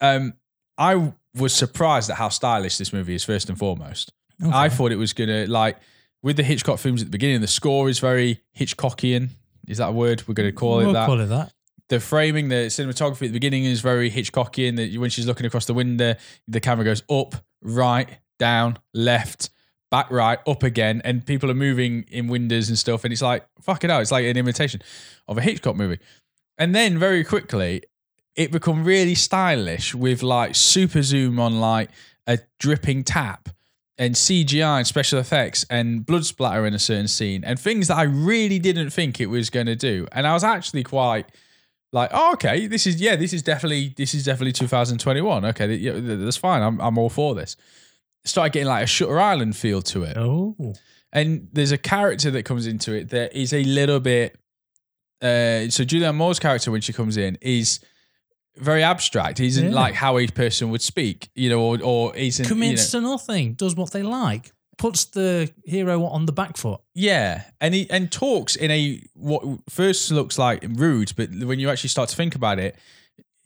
Um, I was surprised at how stylish this movie is. First and foremost, okay. I thought it was gonna like with the Hitchcock films at the beginning. The score is very Hitchcockian. Is that a word we're gonna call we'll it? That call it that. the framing, the cinematography at the beginning is very Hitchcockian. That when she's looking across the window, the camera goes up, right, down, left, back, right, up again, and people are moving in windows and stuff. And it's like fuck it out. it's like an imitation of a Hitchcock movie. And then very quickly, it become really stylish with like super zoom on like a dripping tap and CGI and special effects and blood splatter in a certain scene and things that I really didn't think it was going to do. And I was actually quite like, oh, okay, this is yeah, this is definitely this is definitely 2021. Okay, yeah, that's fine. I'm I'm all for this. Started getting like a Shutter Island feel to it, Oh. and there's a character that comes into it that is a little bit. Uh, so Julianne Moore's character when she comes in is very abstract. He isn't Yeah. like how a person would speak, you know, or or isn't you know- Commits to nothing, does what they like, puts the hero on the back foot. Yeah, and he and talks in a what first looks like rude, but when you actually start to think about it,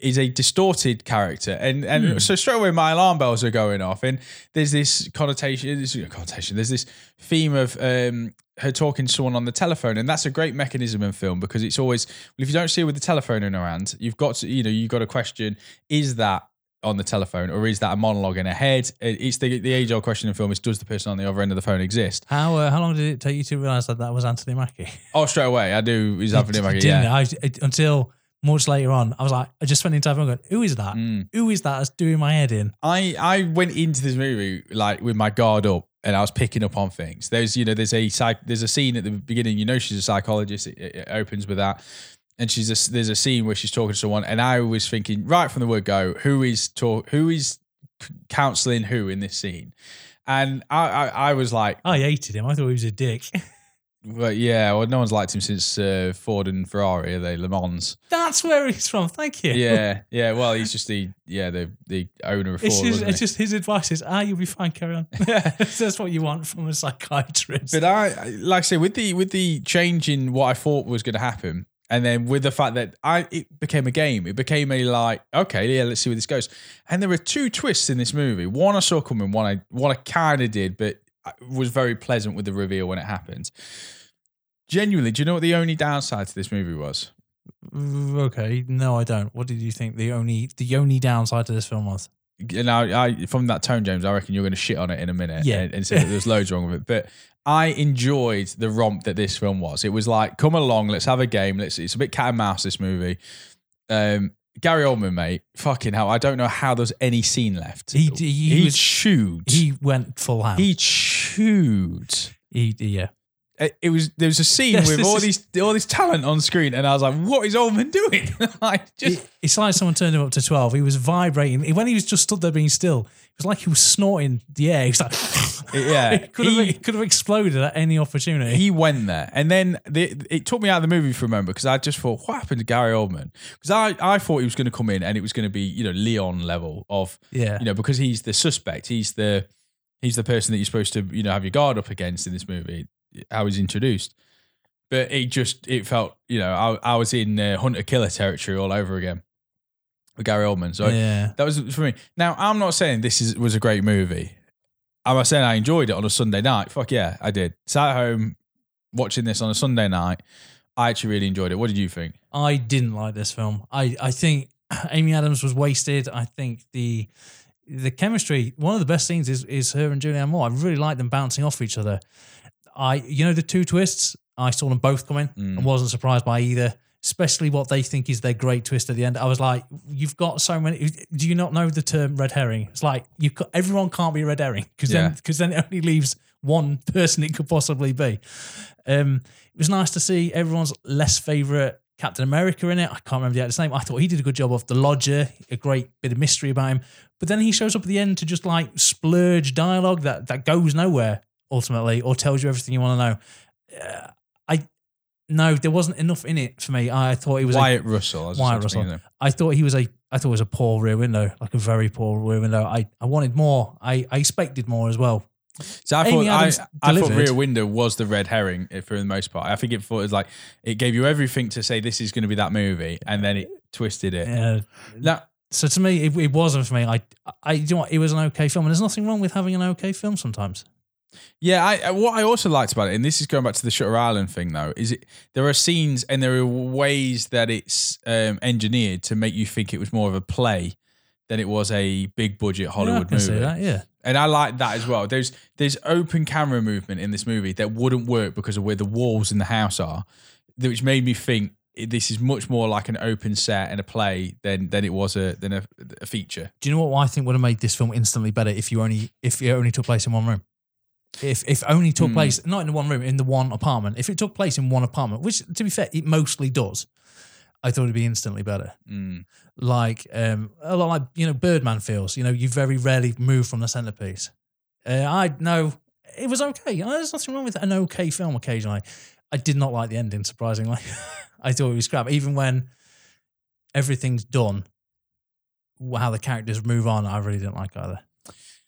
is a distorted character, and and Hmm. so straight away my alarm bells are going off, and there's this connotation, there's connotation, there's this theme of um, her talking to someone on the telephone, and that's a great mechanism in film because it's always well, if you don't see her with the telephone in her hand, you've got to you know you've got to question is that on the telephone or is that a monologue in her head? It's the the age old question in film is does the person on the other end of the phone exist? How uh, how long did it take you to realise that that was Anthony Mackie? Oh, straight away. I do. He's Anthony Mackie. Didn't Yeah. I, I- until much later on, I was like, I just spent the entire film going, "Who is that? Mm. Who is that?" That's doing my head in. I I went into this movie like with my guard up, and I was picking up on things. There's you know there's a psych, there's a scene at the beginning. You know she's a psychologist. It, it opens with that, and she's a, there's a scene where she's talking to someone, and I was thinking right from the word go, who is talk, who is counseling who in this scene, and I I, I was like, I hated him. I thought he was a dick. well, yeah, well, no one's liked him since uh, Ford and Ferrari, are they Le Mans? That's where he's from. Thank you. Yeah, yeah. Well, he's just the yeah the the owner of Ford. It's just, it's just his advice is, ah, you'll be fine, carry on. That's what you want from a psychiatrist. But I, like I say, with the with the change in what I thought was going to happen, and then with the fact that I it became a game, it became a like, okay, yeah, let's see where this goes. And there were two twists in this movie. One I saw coming, one I one I kind of did, but was very pleasant with the reveal when it happened. Genuinely, do you know what the only downside to this movie was? Mm, okay, no, I don't. What did you think the only the only downside to this film was? And I, I from that tone, James, I reckon you're going to shit on it in a minute, Yeah. and, and say that there's loads wrong with it. But I enjoyed the romp that this film was. It was like, come along, let's have a game. Let's. It's a bit cat and mouse. This movie. Um, Gary Oldman, mate, fucking hell, I don't know how there's any scene left. He- he he was- chewed. He went full ham. he chewed. He, yeah. It, it was there was a scene Yes, with all is- these all this talent on screen, and I was like, "What is Oldman doing?" like, just It- it's like someone turned him up to 12. He was vibrating. When he was just stood there being still, it was like he was snorting the air. He was like, Yeah, it could, have, he- it could have exploded at any opportunity. he went there, and then the, it took me out of the movie for a moment because I just thought, what happened to Gary Oldman? Because I, I thought he was going to come in and it was going to be you know Leon level of yeah. you know because he's the suspect, he's the he's the person that you're supposed to you know have your guard up against in this movie. How he's introduced, but it just it felt you know I, I was in uh, hunter killer territory all over again with Gary Oldman. So yeah. that was for me. Now I'm not saying this is was a great movie. Am I saying I enjoyed it on a Sunday night? Fuck yeah, I did. Sat at home watching this on a Sunday night. I actually really enjoyed it. What did you think? I didn't like this film. I, I think Amy Adams was wasted. I think the the chemistry, one of the best scenes is is her and Julianne Moore. I really like them bouncing off each other. I, you know, the two twists, I saw them both coming Mm. and wasn't surprised by either. Especially what they think is their great twist at the end. I was like, "You've got so many. Do you not know the term red herring? It's like you. Everyone can't be a red herring because Yeah. then because then it only leaves one person it could possibly be. Um, it was nice to see everyone's less favorite Captain America in it. I can't remember the actor's name. I thought he did a good job of the lodger, a great bit of mystery about him. But then he shows up at the end to just like splurge dialogue that that goes nowhere ultimately, or tells you everything you want to know. Uh, I no, there wasn't enough in it for me. I thought he was. a, Wyatt Russell. I Wyatt Russell. I thought he was a. I thought it was a poor rear window, like a very poor rear window. I, I wanted more. I, I expected more as well. So I Amy thought I, I thought. Rear Window was the red herring for the most part. I think it thought it was like it gave you everything to say this is going to be that movie, and then it twisted it. Uh, Now, so to me, it, it wasn't for me. I, I, you know what? It was an okay film, and there's nothing wrong with having an okay film sometimes. Yeah, I, I- what I also liked about it, and this is going back to the Shutter Island thing, though, is it there are scenes and there are ways that it's um, engineered to make you think it was more of a play than it was a big budget Hollywood yeah, movie. that. Yeah, And I like that as well. There's there's open camera movement in this movie that wouldn't work because of where the walls in the house are, which made me think this is much more like an open set and a play than than it was a than a, a feature. Do you know what I think would have made this film instantly better if you only if it only took place in one room? If if only took Hmm. place not in the one room in the one apartment. If it took place in one apartment, which to be fair, it mostly does, I thought it'd be instantly better. Mm. Like um a lot like you know Birdman feels. You know you very rarely move from the centerpiece. Uh, I know it was okay. Know, There's nothing wrong with an okay film occasionally. I did not like the ending. Surprisingly, I thought it was crap. Even when everything's done, how the characters move on, I really didn't like either.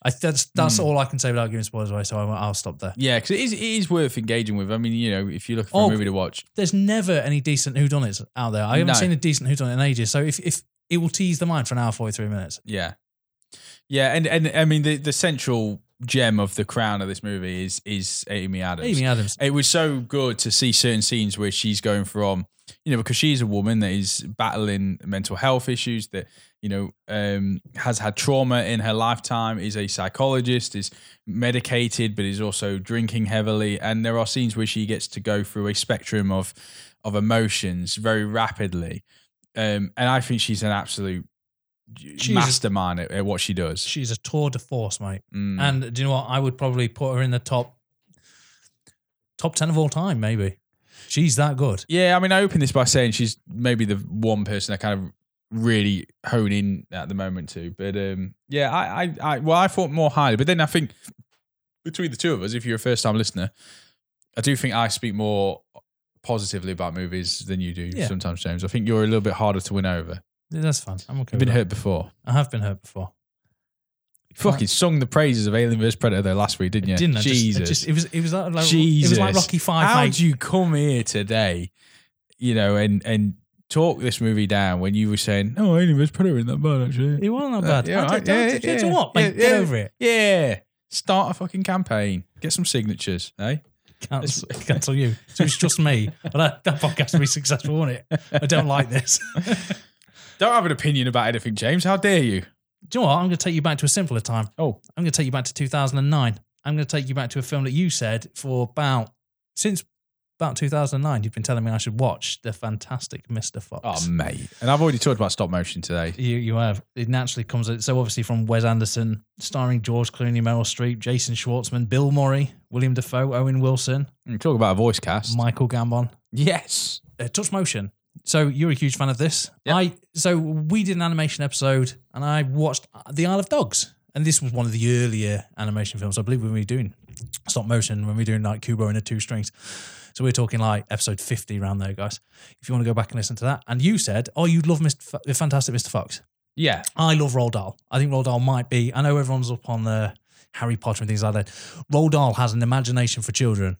I, that's that's Hmm. all I can say without giving spoilers away. So I, I'll stop there. Yeah, because it is it is worth engaging with. I mean, you know, if you're looking for Oh, a movie to watch, There's never any decent whodunits out there. I haven't No. seen a decent whodunit in ages. So if if it will tease the mind for an hour forty three minutes. Yeah, yeah, and and I mean the the central gem of the crown of this movie is is Amy Adams. Amy Adams. It was so good to see certain scenes where she's going from, you know, because she's a woman that is battling mental health issues that you know um, has had trauma in her lifetime, is a psychologist, is medicated, but is also drinking heavily, and there are scenes where she gets to go through a spectrum of of emotions very rapidly, um, and I think she's an absolute She's a- mastermind at, at what she does. She's a tour de force, mate. Mm. And do you know what? I would probably put her in the top top ten of all time, maybe. She's that good. Yeah, I mean, I opened this by saying she's maybe the one person I kind of really hone in at the moment to. But um, yeah, I, I, I, well, I thought more highly. But then I think between the two of us, if you're a first time listener, I do think I speak more positively about movies than you do Yeah. sometimes, James. I think you're a little bit harder to win over. That's fine. I'm okay. You've been that. hurt before. I have been hurt before. You Fucking sung the praises of Alien vs Predator though last week, didn't you? Didn't I? Just- Jesus. it, just, it was it was like, like Jesus. it was like Rocky Five. How would you come here today, you know, and and talk this movie down when you were saying, "Oh, Alien vs Predator isn't that bad actually." It wasn't that Uh, bad. yeah, I right, I yeah, yeah, yeah. what? Mate, Yeah, get yeah. over it. Yeah, start a fucking campaign, get some signatures, eh? Cancel, cancel you. So it's just me. But that, that podcast will be successful, won't it? I don't like this. Don't have an opinion about anything, James. How dare you? Do you know what? I'm going to take you back to a simpler time. Oh. I'm going to take you back to 2009. I'm going to take you back to a film that you said for about since about 2009. You've been telling me I should watch the fantastic Mr. Fox. Oh, mate. And I've already talked about stop motion today. You you have. It naturally comes. So obviously from Wes Anderson, starring George Clooney, Meryl Streep, Jason Schwartzman, Bill Murray, William Dafoe, Owen Wilson, Mm, Talk about a voice cast. Michael Gambon. yes. Uh, touch motion. So you're a huge fan of this. Yep. I so we did an animation episode, and I watched The Isle of Dogs, and this was one of the earlier animation films. I believe when we were doing stop motion, when we were doing like Kubo and the Two Strings. So we're talking like episode 50 around there, guys. If you want to go back and listen to that, and you said, "Oh, you'd love Mr. F- Fantastic Mr. Fox." Yeah. I love Roald Dahl. I think Roald Dahl might be. I know everyone's up on the Harry Potter and things like that. Roald Dahl has an imagination for children,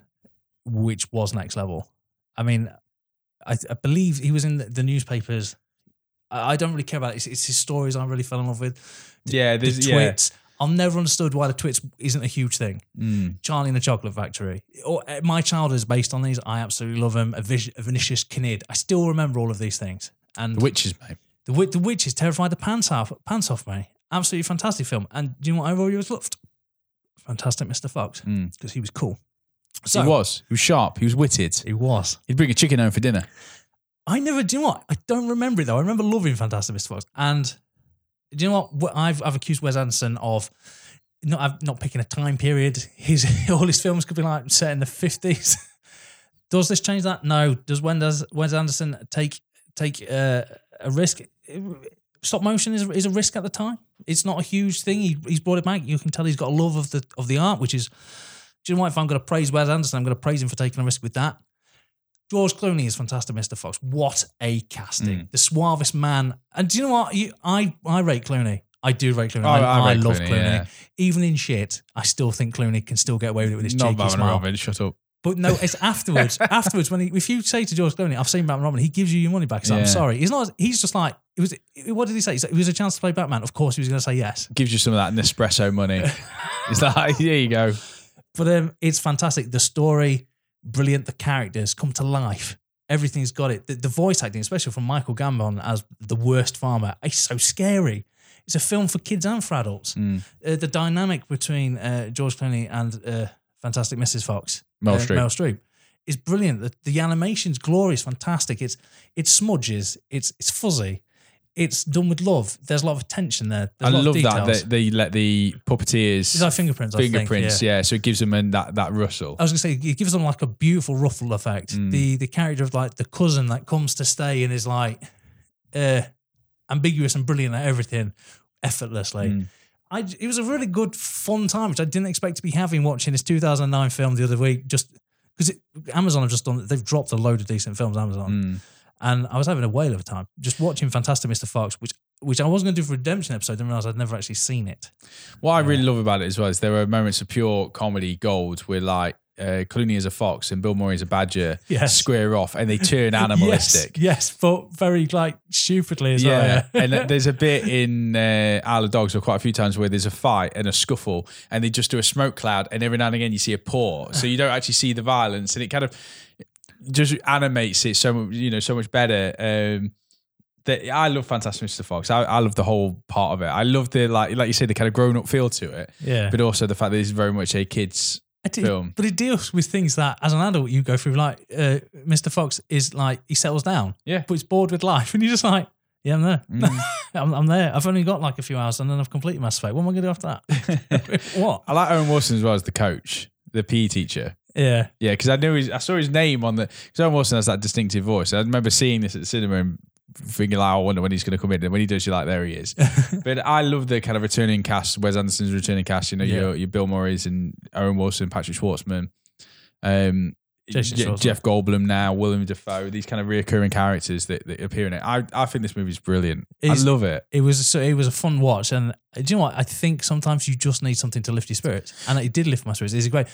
which was next level. I mean, I, I believe he was in the, the newspapers. I, I don't really care about it. It's, it's his stories I really fell in love with. Yeah. The There's, yeah. twits. I've never understood why the twits isn't a huge thing. Mm. Charlie and the Chocolate Factory. Or uh, my childhood is based on these. I absolutely love them. A, vis- a Vinicius Kinid. I still remember all of these things. And The witches, mate. the, Wi- the Witches terrified the pants off, pants off me. Absolutely fantastic film. And do you know what I always loved? Fantastic Mr. Fox Mm. because he was cool. So he was. He was sharp. He was witted. He was. He'd bring a chicken home for dinner. I never. Do you know what? I don't remember it though. I remember loving Fantastic Mr. Fox. And do you know what? I've I've accused Wes Anderson of not I've not picking a time period. His all his films could be like set in the fifties. does this change that? No. Does when does Wes Anderson take take uh, a risk? Stop motion is, is a risk at the time. It's not a huge thing. He, he's brought it back. You can tell he's got a love of the of the art, which is. Do you know what? If I'm going to praise Wes Anderson, I'm going to praise him for taking a risk with that. George Clooney is fantastic, Mr. Fox. What a casting! Mm. The suavest man. And do you know what? You, I I rate Clooney. I do rate Clooney. Oh, I, I I rate love Clooney, Clooney. yeah. Even in shit, I still think Clooney can still get away with it with his Not cheeky Batman smile. Robin. Shut up. But no, it's afterwards. afterwards, when he, if you say to George Clooney, "I've seen Batman Robin," he gives you your money back. So I'm sorry. He's not. He's just like it was. What did he say? He said, It was a chance to play Batman. Of course, he was going to say yes. Gives you some of that Nespresso money. It's like, there you go. But them, it's fantastic. The story, brilliant. The characters come to life. Everything's got it. The, the voice acting, especially from Michael Gambon as the worst farmer, is so scary. It's a film for kids and for adults. Mm. Uh, the dynamic between uh, George Clooney and uh, Fantastic Mrs. Fox, Meryl uh, Streep. Streep, is brilliant. The, the animation's glorious, fantastic. It's it smudges. It's it's fuzzy. It's done with love. There's a lot of attention there. There's I love that. They, they let the puppeteers It's like fingerprints. I think, fingerprints, yeah. yeah. So it gives them an, that that rustle. I was gonna say it gives them like a beautiful ruffle effect. Mm. The the character of like the cousin that comes to stay and is like uh ambiguous and brilliant at everything effortlessly. Mm. I it was a really good fun time which I didn't expect to be having watching this 2009 film the other week just because Amazon have just done they've dropped a load of decent films Amazon Mm. And I was having a whale of a time just watching Fantastic Mr. Fox which which I wasn't going to do for Redemption episode didn't realize I'd never actually seen it. What I really love about it as well is there are moments of pure comedy gold where like uh, Clooney is a fox and Bill Murray is a badger Yes. square off and they turn animalistic. Yes, yes, but very like stupidly as well. Yeah, Yeah. and there's a bit in uh, Isle of Dogs, or quite a few times, where there's a fight and a scuffle, and they just do a smoke cloud, and every now and again you see a paw, so you don't actually see the violence, and it kind of just animates it so you know, so much better. Um, that I love Fantastic Mr. Fox. I, I love the whole part of it. I love the like, like you said, the kind of grown up feel to it, Yeah. but also the fact that it's very much a kids. It- film. But it deals with things that, as an adult, you go through. Like uh, Mr. Fox is like he settles down, Yeah. but he's bored with life, and you're just like, yeah, I'm there. Mm. I'm, I'm there. I've only got like a few hours, and then I've completed my Effect. What am I going to do after that? what? I like Owen Wilson as well as the coach, the PE teacher. Yeah, Yeah, because I knew his, I saw his name on the. Because Owen Wilson has that distinctive voice. I remember seeing this at the cinema and thinking, like, I wonder when he's going to come in. And when he does, you're like, there he is. but I love the kind of returning cast. Wes Anderson's returning cast. You know, Yeah. your, your Bill Murray's and Owen Wilson, Patrick Schwartzman, um, Jason Je- Jeff Goldblum now, William Dafoe. These kind of reoccurring characters that, that appear in it. I, I think this movie's brilliant. It's- I love it. it was so it was a fun watch, and uh, do you know what? I think sometimes you just need something to lift your spirits, and it did lift my spirits. It's great.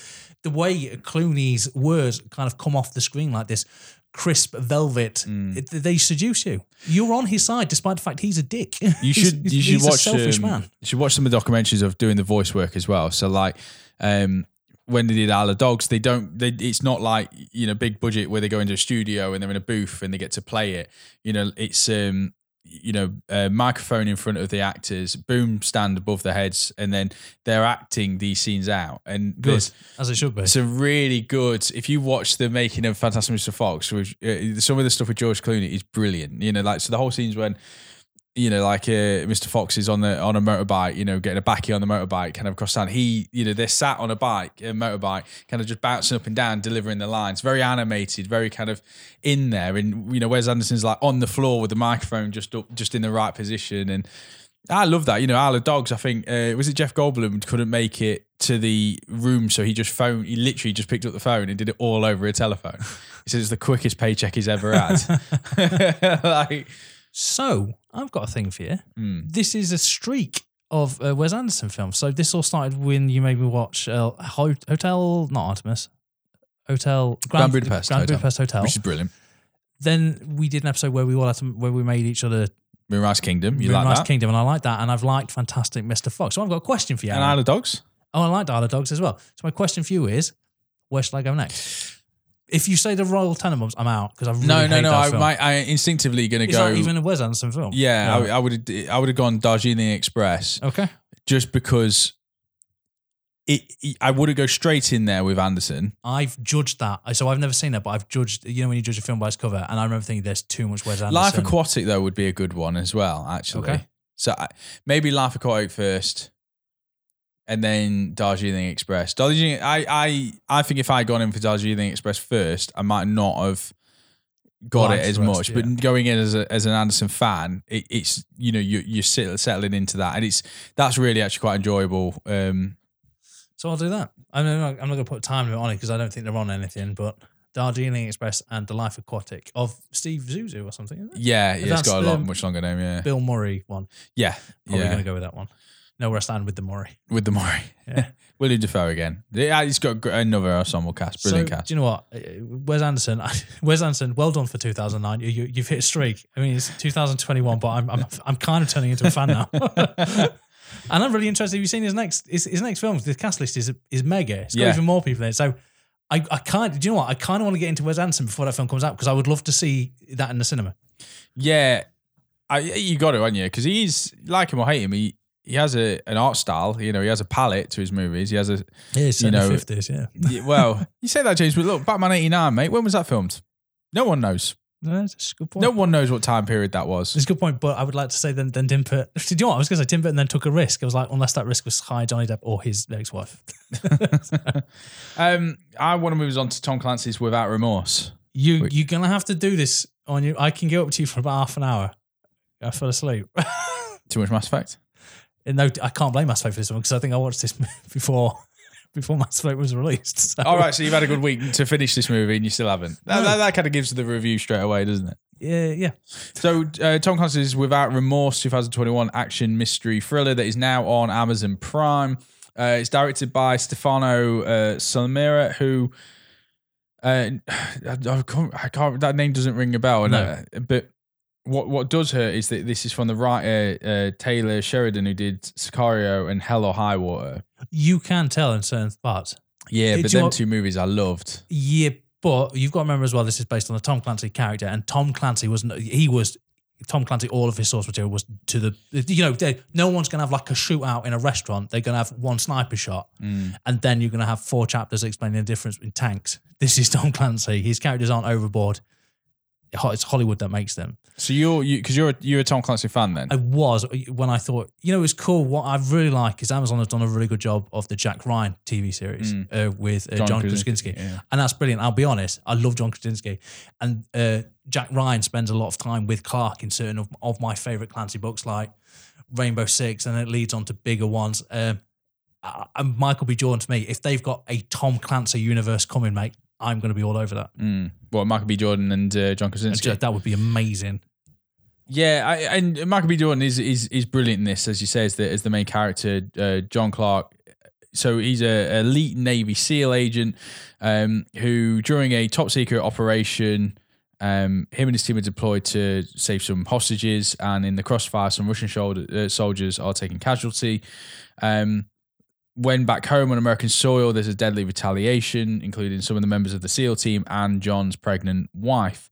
The way Clooney's words kind of come off the screen like this. Crisp velvet, Mm. it- they seduce you. You're on his side, despite the fact he's a dick. You should you he's should a watch selfish um, man. You should watch some of the documentaries of doing the voice work as well. So like um when they did Isle of Dogs, they don't they it's not like, you know, big budget where they go into a studio and they're in a booth and they get to play it. You know, it's um you know, a microphone in front of the actors, boom stand above their heads, and then they're acting these scenes out. And Good, as it should be. it's a really good. If you watch the making of Fantastic Mr. Fox, which uh, some of the stuff with George Clooney is brilliant. You know, like so the whole scenes when you know, like uh, Mr. Fox is on the on a motorbike, you know, getting a backy on the motorbike, kind of across town. He, you know, they're sat on a bike, a motorbike, kind of just bouncing up and down, delivering the lines. Very animated, very kind of in there. And you know, Wes Anderson's like on the floor with the microphone just up, just in the right position. And I love that. You know, Isle of Dogs. I think uh, was it Jeff Goldblum couldn't make it to the room, so he just phoned. He literally just picked up the phone and did it all over a telephone. He said it's the quickest paycheck he's ever had. like, So I've got a thing for you. mm, This is a streak of uh, Wes Anderson films. So this all started when you made me watch uh, Ho- Hotel, not Artemis, Hotel Grand Budapest Grand Hotel. Budapest Hotel. which is brilliant. Then we did an episode where we all had to, where we made each other Moonrise Kingdom, you Moonrise like that? Kingdom, and I like that, and I've liked Fantastic Mr. Fox. So I've got a question for you. And Aaron. Isle of Dogs. oh, I like Isle of Dogs as well. So my question for you is, where should I go next? If you say the Royal Tenenbaums, I'm out because I really No, no, no. I might. I instinctively going to Is go. that even a Wes Anderson film? yeah. I, would. I would have gone Darjeeling Express Okay. just because it, it- I wouldn't go straight in there with Anderson. I've judged that. So I've never seen it, but I've judged. You know, when you judge a film by its cover, and I remember thinking there's too much Wes Anderson. Life Aquatic though would be a good one as well, actually. Okay. So I, maybe Life Aquatic first, and then Darjeeling Express. Darjeeling, I, I, I think if I gone in for Darjeeling Express first, I might not have got Liked it as much. yeah. But going in as, a, as an Anderson fan, it, it's you know you you're settling into that, and it's that's really actually quite enjoyable. Um, So I'll do that. I'm not, I'm not going to put time limit on it because I don't think they're on anything. But Darjeeling Express and The Life Aquatic of Steve Zuzu or something. Isn't it? yeah, yeah, it's got a lot much longer name. Yeah, Bill Murray one. yeah, Probably yeah. going to go with that one. Know where I stand with the Murray. with the Murray. Yeah. William Dafoe again. Yeah, he's got another ensemble cast. Brilliant so, cast. Do you know what? Uh, Wes Anderson, Wes Anderson, well done for 2009. You, you, you've hit a streak. I mean, it's 2021, but I'm, I'm, I'm kind of turning into a fan now. and I'm really interested. Have you seen his next his, his next film? The cast list is is mega. It's got Yeah. even more people in it. So I, I can't. Do you know what? I kind of want to get into Wes Anderson before that film comes out because I would love to see that in the cinema. Yeah, I, you got to, haven't you? Because he's like him or hate him. He he has a an art style. You know, he has a palette to his movies. He has a Yeah, You know- 50s, yeah. well. you say that, James, but look, Batman eighty nine, mate. When was that filmed? No one knows. No, that's a good point. No one knows what time period that was. It's a good point, but I would like to say then, then Tim Burton. Do you know what? I was going to say Tim Burton then took a risk. I was like, unless that risk was high Johnny Depp or his ex wife. Um, I want to move on to Tom Clancy's Without Remorse. You you're gonna have to do this on you. I can get up to you for about half an hour. I fell asleep. Too much Mass Effect. And no, I can't blame Mass Effect for this one because I think I watched this before before Mass Effect was released. So, All right, so you've had a good week to finish this movie, and you still haven't. That, No. that, that kind of gives the review straight away, doesn't it? Yeah, yeah. So uh, Tom Clancy's Without Remorse 2021 action mystery thriller that is now on Amazon Prime. Uh, it's directed by Stefano uh, Sollima, who uh, I, I can't, I can't. That name doesn't ring a bell. No. uh, but what what does hurt is that this is from the writer uh, Taylor Sheridan, who did Sicario and Hell or High Water. You can tell in certain parts. Yeah, but them two movies I loved. Yeah, but you've got to remember as well. This is based on a Tom Clancy character, and Tom Clancy was he was Tom Clancy. All of his source material was to the you know they, no one's gonna have like a shootout in a restaurant. They're gonna have one sniper shot, Mm. and then you're gonna have four chapters explaining the difference in tanks. This is Tom Clancy. His characters aren't overboard. It's Hollywood that makes them. So you're you because you're a, you're a Tom Clancy fan then. I was when I thought, you know, it was cool. What I really like is Amazon has done a really good job of the Jack Ryan TV series uh, with uh, John, John Krasinski. Yeah. And that's brilliant. I'll be honest, I love John Krasinski. And uh, Jack Ryan spends a lot of time with Clark in certain of, of my favorite Clancy books, like Rainbow Six, and it leads on to bigger ones. Um, and Michael B. Jordan, to me, if they've got a Tom Clancy universe coming, mate, I'm going to be all over that. Mm. What Michael B. Jordan and uh, John Krasinski. that would be amazing. Yeah, I, and Michael B. Jordan is is is brilliant in this, as you say, as the as the main character, uh, John Clark. So he's a elite Navy SEAL agent um, who, during a top secret operation, um, him and his team are deployed to save some hostages, and in the crossfire, some Russian shoulder, uh, soldiers are taking casualty. Um, when back home on American soil, there's a deadly retaliation, including some of the members of the SEAL team and John's pregnant wife.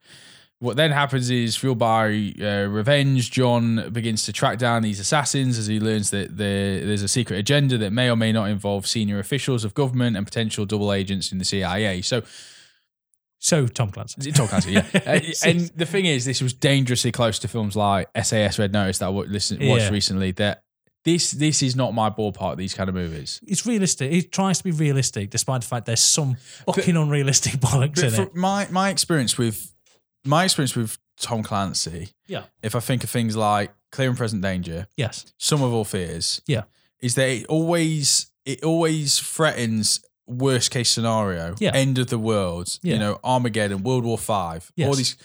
What then happens is, fueled by uh, revenge, John begins to track down these assassins as he learns that there, there's a secret agenda that may or may not involve senior officials of government and potential double agents in the CIA. So, So, Tom Clancy. Tom Clancy, yeah. Uh, and the thing is, this was dangerously close to films like SAS Red Notice that I wa- listen, watched Yeah. recently. That this this is not my ballpark. These kind of movies. it's realistic. It tries to be realistic, despite the fact there's some fucking unrealistic bollocks in it. my my experience with my experience with Tom Clancy, Yeah. if I think of things like Clear and Present Danger, Yes. Sum of All Fears, Yeah. is that it always it always threatens worst case scenario, Yeah. end of the world, Yeah. you know, Armageddon, World War Five, all these,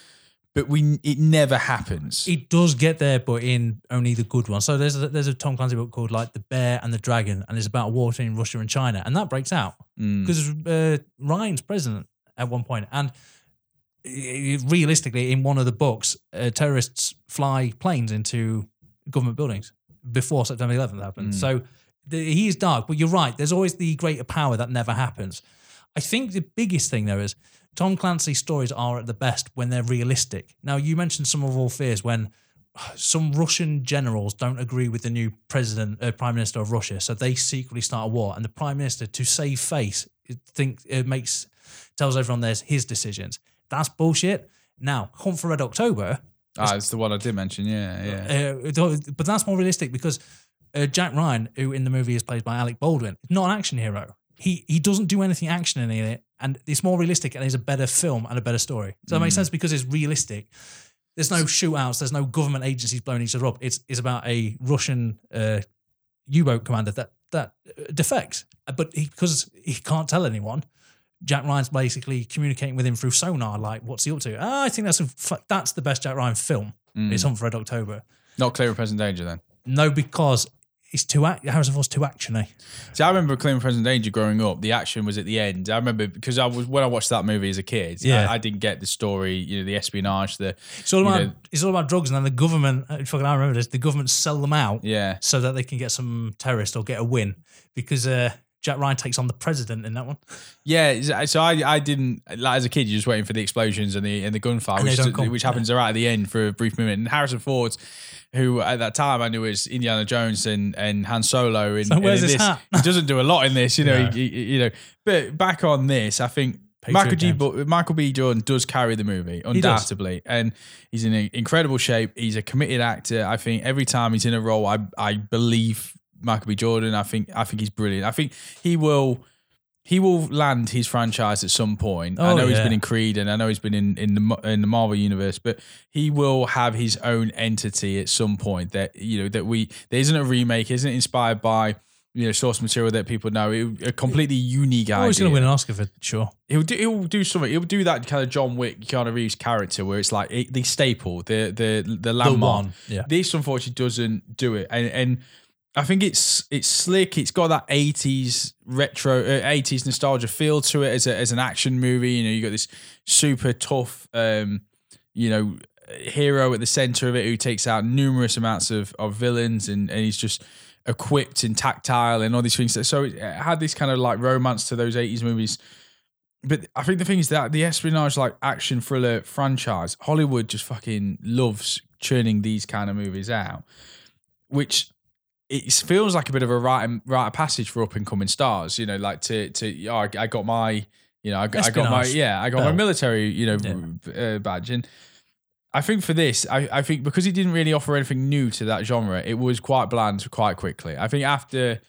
but we it never happens. It does get there, but in only the good ones. So there's a, there's a Tom Clancy book called like The Bear and the Dragon, and it's about war between Russia and China, and that breaks out Mm. because uh, Ryan's president at one point, and uh, realistically, in one of the books, uh, terrorists fly planes into government buildings before September 11th happened. Mm. So the, he is dark, but you're right. There's always the greater power that never happens. I think the biggest thing though is Tom Clancy's stories are at the best when they're realistic. Now you mentioned sum of all fears when some Russian generals don't agree with the new president, uh, prime minister of Russia, so they secretly start a war, and the prime minister, to save face, think it makes tells everyone there's his decisions. That's bullshit. Now, Hunt for Red October, Ah, it's the one I did mention. Yeah, yeah. uh, but that's more realistic because uh, Jack Ryan, who in the movie is played by Alec Baldwin, is not an action hero. He he doesn't do anything action in it, and it's more realistic and it's a better film and a better story. Does that make sense? Because it's realistic. There's no shootouts. There's no government agencies blowing each other up. It's it's about a Russian uh, U-boat commander that that uh, defects, but he, because he can't tell anyone, Jack Ryan's basically communicating with him through sonar. Like, what's he up to? Ah, I think that's a, that's the best Jack Ryan film. It's Hunt for Red October. Not clear present danger then. No, because it's too act- Harrison Ford's too actiony. See, I remember Clear and Present Danger growing up. The action was at the end. I remember because I was when I watched that movie as a kid. Yeah. I, I didn't get the story. You know, the espionage. The It's all about know, it's all about drugs, and then the government. uh, Fucking, I remember this. The government sell them out yeah. so that they can get some terrorist or get a win because uh, Jack Ryan takes on the president in that one. Yeah, so I I didn't like as a kid. You're just waiting for the explosions and the and the gunfire, And which, which happens right at the end for a brief moment. And Harrison Ford, who at that time I knew was Indiana Jones and and Han Solo. In, So where's in his this, hat? he doesn't do a lot in this, you know. Yeah. he- he- you know, but back on this, I think. Patriot Michael G. Bu- Michael B. Jordan does carry the movie undoubtedly, and he's in incredible shape. He's a committed actor. I think every time he's in a role, I I believe Michael B. Jordan. I think I think he's brilliant. I think he will he will land his franchise at some point. I Oh, know he's been in Creed and I know he's been in in the in the Marvel universe, but he will have his own entity at some point. That you know that we there isn't a remake, isn't inspired by you know source material that people know. It, a completely unique Oh, he's going to win an Oscar for sure. He'll do he'll do something. He'll do that kind of John Wick, Keanu Reeves character where it's like it, the staple, the the the The landmark. one, yeah. This unfortunately doesn't do it, and and I think it's it's slick. It's got that eighties retro, uh, eighties nostalgia feel to it as a, as an action movie. You know, you got this super tough, um, you know, hero at the center of it who takes out numerous amounts of of villains, and and he's just equipped and tactile and all these things. So it had this kind of like romance to those eighties movies. But I think the thing is that the espionage like action thriller franchise, Hollywood just fucking loves churning these kind of movies out, which it feels like a bit of a rite of passage for up and coming stars. You know, like to to oh, I, I got my you know I, got- I got my yeah I got my military you know uh, badge and. I think for this, I, I think because he didn't really offer anything new to that genre, it was quite bland quite quickly. I think after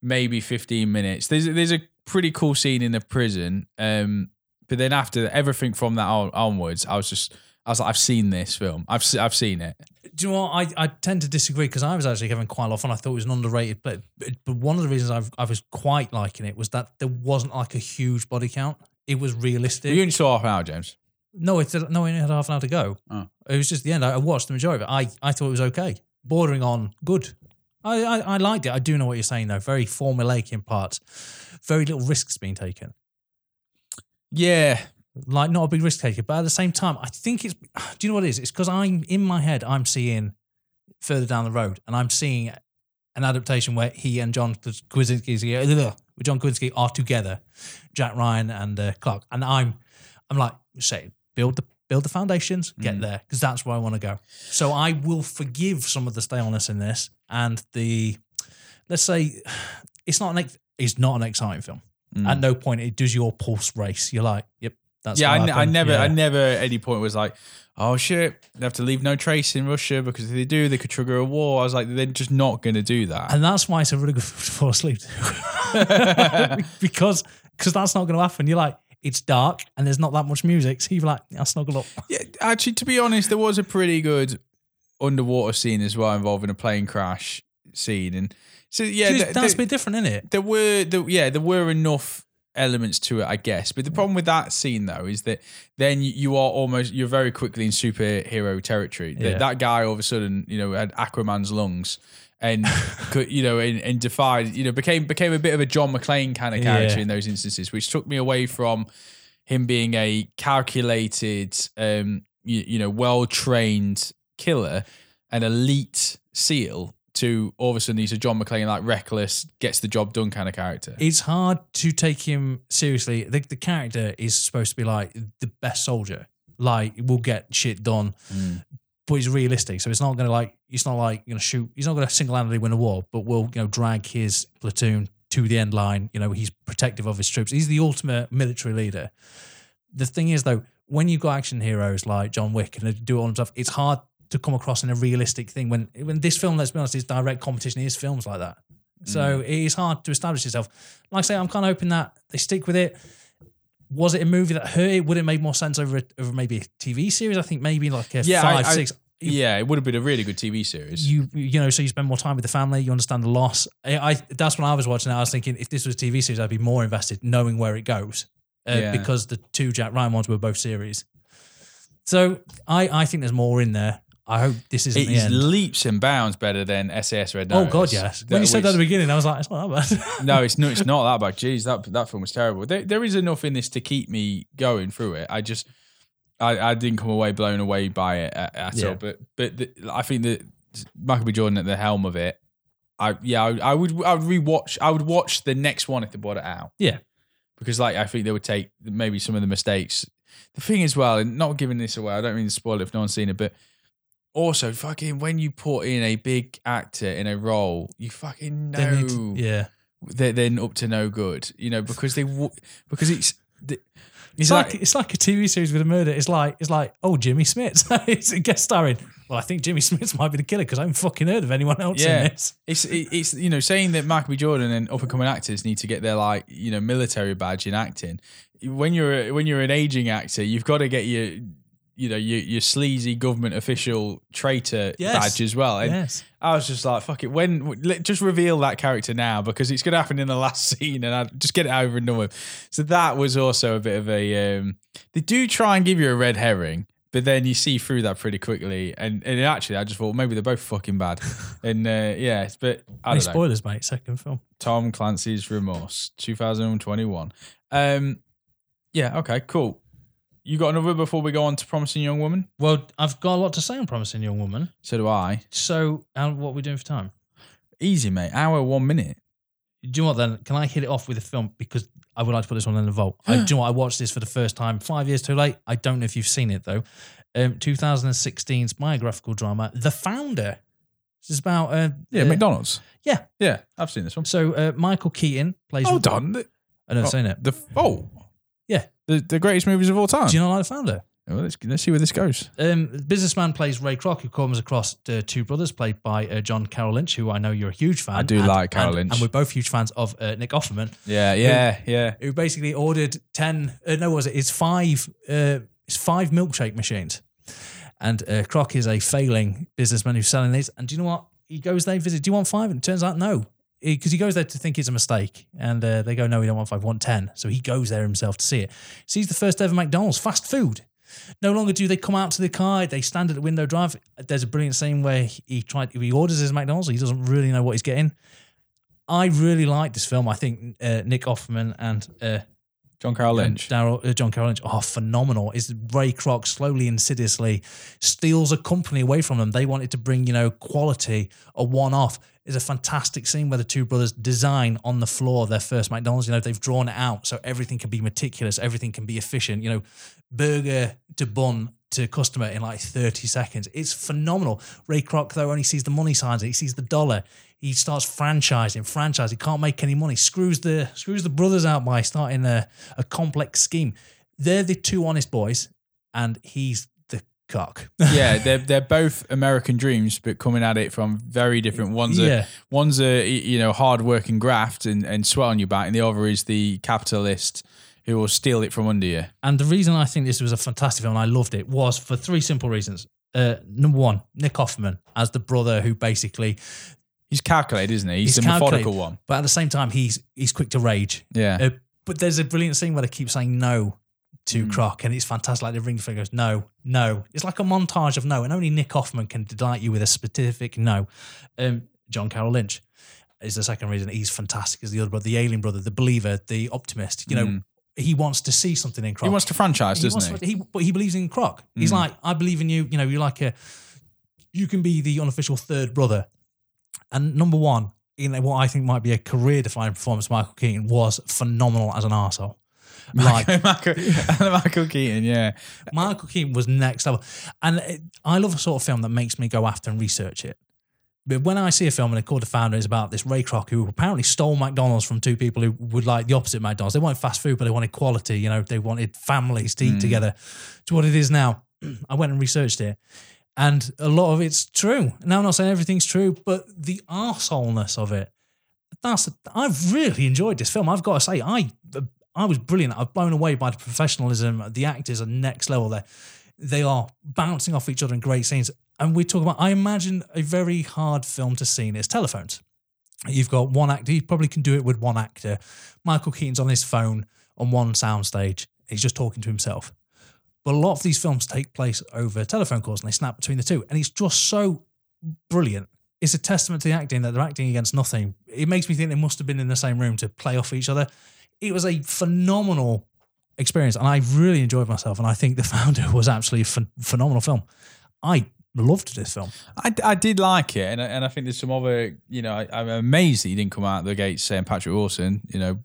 maybe 15 minutes, there's there's a pretty cool scene in the prison. Um, but then after everything from that on, onwards, I was just I was like, I've seen this film. I've se- I've seen it. Do you know what? I, I tend to disagree because I was actually having quite a lot of fun. I thought it was an underrated, but but one of the reasons I've, I was quite liking it was that there wasn't like a huge body count. It was realistic. You only saw half an hour, James. No, it did- no, we only had half an hour to go. Oh. It was just the end. I I watched the majority of it. I, I thought it was okay, bordering on good. I, I, I liked it. I do know what you're saying though. Very formulaic in parts. Very little risks being taken. Yeah, Like not a big risk taker, but at the same time, I think it's. Do you know what it is? It's because I'm in my head. I'm seeing further down the road, and I'm seeing an adaptation where he and John Krasinski, John Krasinski are together, Jack Ryan and uh, Clark, and I'm, I'm like, say, build the build the foundations, get there, because that's where I want to go. So I will forgive some of the staleness in this, and the, let's say, it's not an it's not an exciting film. At no point it does your pulse race. You're like, yep, that's yeah. I, ne- I never, I never at any point was like, oh shit, they have to leave no trace in Russia because if they do, they could trigger a war. I was like, they're just not going to do that. And that's why it's a really good film to fall asleep because because that's not going to happen. You're like, it's dark and there's not that much music. So you're like, I'll snuggle up. Yeah, actually, to be honest, there was a pretty good underwater scene as well involving a plane crash scene, and so yeah, th- that's a bit different, isn't it? there were there, yeah there were enough elements to it, I guess. But the problem with that scene though is that then you- are almost you're very quickly in superhero territory. That that guy all of a sudden you know had Aquaman's lungs. And could, you know, and, and defied, you know, became became a bit of a John McClane kind of character Yeah. in those instances, which took me away from him being a calculated, um, you, you know, well trained killer, an elite SEAL, to all of a sudden he's a John McClane like reckless, gets the job done kind of character. It's hard to take him seriously. The, the character is supposed to be like the best soldier. Like, we'll get shit done. Mm. but he's realistic. So it's not going to like it's not like going to shoot. He's not going to single handedly win a war, but will you know drag his platoon to the end line. You know, he's protective of his troops. He's the ultimate military leader. The thing is, though, when you've got action heroes like John Wick and they do all stuff, it's hard to come across in a realistic thing. When when this film, let's be honest, is direct competition is films like that. So it is hard to establish yourself. Like I say, I'm kind of hoping that they stick with it. Was it a movie that hurt? It would it make more sense over a, over maybe a TV series? I think maybe like a Yeah, I- five, I- six. Yeah, it would have been a really good TV series. You you know, so you spend more time with the family. You understand the loss. I, I that's when I was watching it. I was thinking if this was a TV series, I'd be more invested, knowing where it goes, uh, Yeah. because the two Jack Ryan ones were both series. So I I think there's more in there. I hope this isn't it the is end. leaps and bounds better than SAS Red Oh God, yes. When you said that at the beginning, I was like, it's not that bad. no, it's not. It's not that bad. Jeez, that that film was terrible. There, there is enough in this to keep me going through it. I just, I, I didn't come away blown away by it at, at Yeah. all. But, but the, I think that Michael B. Jordan at the helm of it. I yeah, I, I would I would rewatch. I would watch the next one if they brought it out. Yeah. because like I think they would take maybe some of the mistakes. The thing as well, and not giving this away, I don't mean to spoil it if no one's seen it, but also fucking when you put in a big actor in a role, you fucking know They need to- yeah. they're then up to no good, you know, because they because it's the, It's like, it's like a TV series with a murder. It's like it's like oh Jimmy Smith, it's a guest starring. Well, I think Jimmy Smith might be the killer because I haven't fucking heard of anyone else Yeah. in this. it's it- it's you know saying that Michael B. Jordan and up and coming actors need to get their like you know military badge in acting. When you're a- when you're an aging actor, you've got to get your you know your your sleazy government official traitor Yes. badge as well. And Yes, I was just like, fuck it. When just reveal that character now because it's going to happen in the last scene, and I just get it over and done with. So that was also a bit of a. Um, they do try and give you a red herring, but then you see through that pretty quickly. And and actually, I just thought maybe they're both fucking bad. and uh, yeah, but I don't know. spoilers, mate. Second film. Tom Clancy's Remorse, 2021. Um, yeah, okay, cool. You got another before we go on to Promising Young Woman? Well, I've got a lot to say on Promising Young Woman. So do I. So, what are we doing for time? Easy, mate. Hour, one minute. Do you know what then? Can I hit it off with a film because I would like to put this one in the vault. I do you know what? I watched this for the first time five years too late. I don't know if you've seen it though. Um, 2016's biographical drama, The Founder. This is about uh, Yeah, uh, McDonald's. Yeah. Yeah, I've seen this one. So uh, Michael Keaton plays. Hold on. I never Oh. seen it. the oh. The, the greatest movies of all time. Do you not like The Founder? well, let's, let's see where this goes. Um, businessman plays Ray Kroc, who comes across uh, two brothers, played by uh, John Carroll Lynch, who I know you're a huge fan. I do and- like Carroll and- Lynch. and we're both huge fans of uh, Nick Offerman. Yeah, yeah, yeah. who basically ordered 10 uh, no was it it's five uh it's five milkshake machines and uh, Kroc is a failing businessman who's selling these and do you know what he goes there visit do you want five and it turns out no because he goes there to think it's a mistake and uh, they go no we don't want five want 10 so he goes there himself to see it. Sees the first ever McDonald's fast food. No longer do they come out to the car they stand at the window drive. There's a brilliant scene where he tried he orders his McDonald's he doesn't really know what he's getting. I really like this film. I think uh, Nick Offerman and uh, John Carroll Lynch. Daryl, uh, John Carroll Lynch are phenomenal. Is Ray Kroc slowly, insidiously steals a company away from them? They wanted to bring, you know, quality, a one-off. Is a fantastic scene where the two brothers design on the floor their first McDonald's. You know, they've drawn it out so everything can be meticulous, everything can be efficient. You know, burger to bun to customer in like 30 seconds. It's phenomenal. Ray Kroc, though, only sees the money signs. He sees the dollar. He starts franchising, franchise. He can't make any money. Screws the screws the brothers out by starting a, a complex scheme. They're the two honest boys, and he's the cock. yeah, they're they're both American dreams, but coming at it from very different. One's a Yeah. one's a you know hard working graft and and sweat on your back, and the other is the capitalist who will steal it from under you. And the reason I think this was a fantastic film, and I loved it, was for three simple reasons. Uh, number one, Nick Offerman as the brother who basically, He's calculated, isn't he? He's, He's the methodical one. but at the same time, he's he's quick to rage. Yeah. Uh, but there's a brilliant scene where they keep saying no to Mm. Kroc, and it's fantastic. Like the ring finger goes, no, no. It's like a montage of no, and only Nick Offerman can delight you with a specific no. Um, John Carroll Lynch is the second reason he's fantastic as the other brother, the alien brother, the believer, the optimist. You know, Mm. he wants to see something in Kroc. he wants to franchise, He doesn't he? he- but he believes in Kroc. He's Mm. like, I believe in you. You know, you're like a, you can be the unofficial third brother. And number one, in what I think might be a career defining performance, Michael Keaton was phenomenal as an arsehole. like Michael, Michael Keaton, yeah. Michael Keaton was next level. And it, I love a sort of film that makes me go after and research it. But when I see a film and they called the founder is about this Ray Kroc who apparently stole McDonald's from two people who would like the opposite McDonald's. They wanted fast food, but they wanted quality. You know, they wanted families to eat mm. together. To what it is now. I went and researched it. And a lot of it's true. Now I'm not saying everything's true, but the arseholeness of it. That's I've really enjoyed this film. I've got to say, I I was brilliant. I've blown away by the professionalism. The actors are next level there. They are bouncing off each other in great scenes. And we talk about, I imagine a very hard film to see is telephones. You've got one actor, you probably can do it with one actor. Michael Keaton's on his phone on one soundstage. He's just talking to himself. But a lot of these films take place over telephone calls and they snap between the two. And it's just so brilliant. It's a testament to the acting that they're acting against nothing. It makes me think they must have been in the same room to play off each other. It was a phenomenal experience and I really enjoyed myself. And I think The Founder was absolutely a ph- phenomenal film. I loved this film. I, I did like it, and I, and I think there's some other, you know, I, I'm amazed that he didn't come out the gates saying Patrick Wilson, you know,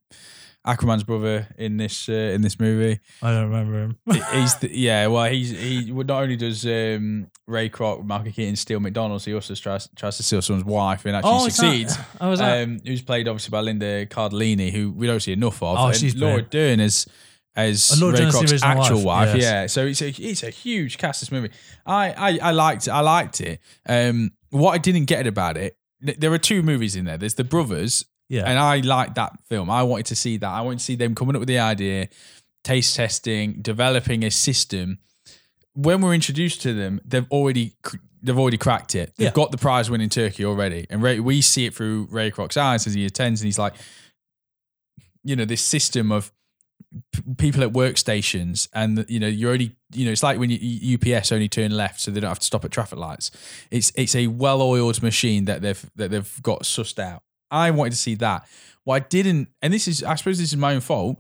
Aquaman's brother in this uh, in this movie. I don't remember him. He's the, yeah, well, he's he not only does um, Ray Kroc, Michael Keaton steal McDonald's, he also tries tries to steal someone's wife and actually Oh, that- succeeds. oh, is that- Um, who's played obviously by Linda Cardellini, who we don't see enough of. Oh, and she's Laura brilliant. Dern as Ray Kroc's actual wife, wife. yes. Yeah, so it's a it's a huge cast. This movie, I I, I liked it. I liked it. Um, what I didn't get about it, there are two movies in there. There's the brothers, Yeah. and I liked that film. I wanted to see that. I wanted to see them coming up with the idea, taste testing, developing a system. When we're introduced to them, they've already they've already cracked it. They've Yeah. got the prize winning turkey already, and Ray, we see it through Ray Kroc's eyes as he attends, and he's like, you know, this system of p- people at workstations, and you know, you're only, you know, it's like when you, UPS only turn left, so they don't have to stop at traffic lights. It's it's a well-oiled machine that they've that they've got sussed out. I wanted to see that. What I didn't, and this is, I suppose, this is my own fault.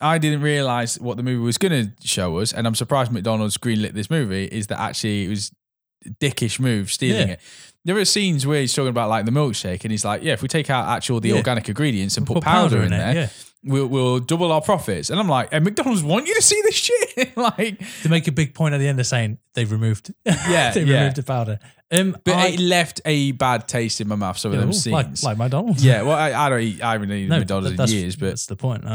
I didn't realize what the movie was going to show us, and I'm surprised McDonald's greenlit this movie. Is that actually it was a dickish move stealing Yeah. it? There are scenes where he's talking about like the milkshake, and he's like, "Yeah, if we take out actual the Yeah. organic ingredients and put, Put powder, powder in, in it, there, yeah. we'll, we'll double our profits." And I'm like, "And McDonald's want you to see this shit?" like, They make a big point at the end of saying they've removed. Yeah, they yeah. removed the powder. Um, but I- it left a bad taste in my mouth. Some of Yeah, them ooh, scenes, like, like McDonald's. yeah. Well, I, I don't eat. I haven't eaten McDonald's in years, but that's the point. Uh,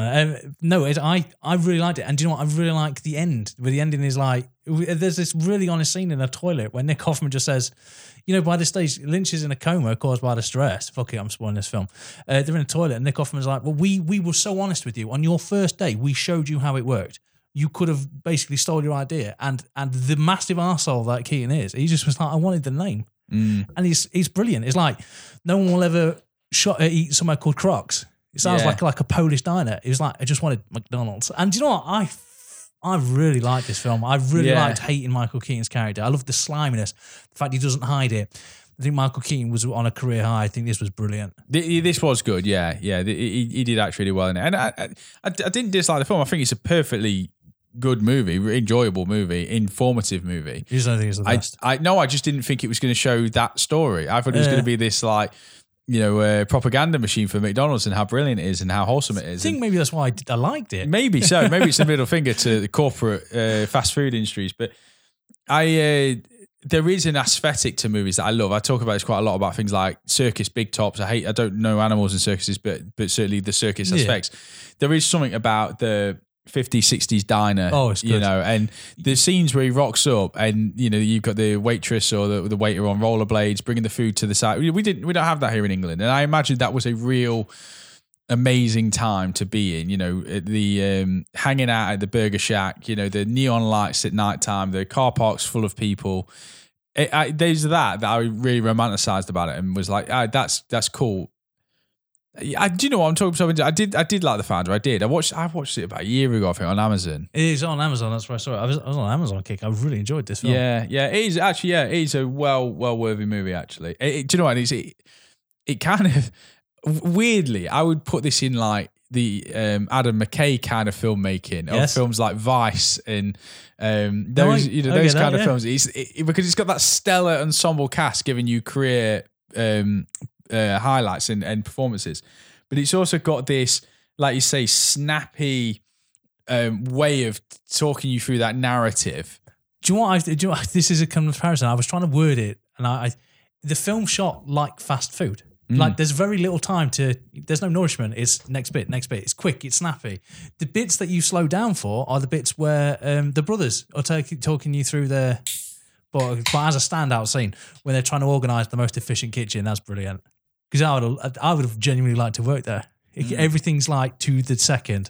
um, no, it, I I really liked it, and do you know what? I really like the end. Where the ending is like, there's this really honest scene in a toilet where Nick Offerman just says, you know, by this stage, Lynch is in a coma caused by the stress. Fuck it, I'm spoiling this film. Uh, they're in a toilet, and Nick Offerman's like, well, we we were so honest with you on your first day. We showed you how it worked. You could have basically stole your idea, and and the massive arsehole that Keaton is, he just was like, I wanted the name mm, and he's he's brilliant. It's like no one will ever shot, uh, eat somewhere called Kroc's. It sounds Yeah. like like a Polish diner. It was like I just wanted McDonald's. And do you know what? I I really like this film. I really Yeah. liked hating Michael Keaton's character. I love the sliminess, the fact he doesn't hide it. I think Michael Keaton was on a career high. I think this was brilliant. This was good, yeah, yeah. He, he did act really well in it, and I, I, I didn't dislike the film. I think it's a perfectly good movie, enjoyable movie, informative movie. You just don't think it's the I, best. I no, I just didn't think it was going to show that story. I thought it was Yeah. going to be this like, you know, uh, propaganda machine for McDonald's and how brilliant it is and how wholesome it is. I think And maybe that's why I, did- I liked it. maybe so. Maybe it's a middle finger to the corporate uh, fast food industries, but I. Uh, there is an aesthetic to movies that I love. I talk about this quite a lot about things like circus big tops. I hate. I don't know animals and circuses, but but certainly the circus Yeah. aspects. There is something about the 50s, 60s diner. Oh, it's you know, and the scenes where he rocks up, and you know you've got the waitress or the, the waiter on rollerblades bringing the food to the side. We, we didn't. We don't have that here in England, and I imagine that was a real amazing time to be in. You know, the um, hanging out at the Burger Shack. You know, the neon lights at night time, the car parks full of people. It, I, there's that that I really romanticized about it and was like, ah, that's that's cool. I do you know what I'm talking about? I did I did like the founder. I did. I watched I watched it about a year ago. I think on Amazon. It is on Amazon. That's where I saw it. I was, I was on Amazon kick. I really enjoyed this film. Yeah, yeah. It is actually yeah. It is a well well worthy movie. Actually, It- it- do you know what? It's, it it kind of weirdly I would put this in like the um, Adam McKay kind of filmmaking of films like Vice and um, No, I- those you know those get that, kind of yeah. films. It's it, because it's got that stellar ensemble cast giving you career um, uh, highlights and, and performances, but it's also got this like you say snappy um, way of talking you through that narrative. Do you know what? I, do you know what, this is a comparison. I was trying to word it, and I, I the film shot like fast food. Like there's very little time to. There's no nourishment. It's next bit, next bit. It's quick. It's snappy. The bits that you slow down for are the bits where um, the brothers are take, talking you through their. But, but as a standout scene when they're trying to organise the most efficient kitchen, that's brilliant. Because I would I would have genuinely liked to work there. It- Everything's like to the second.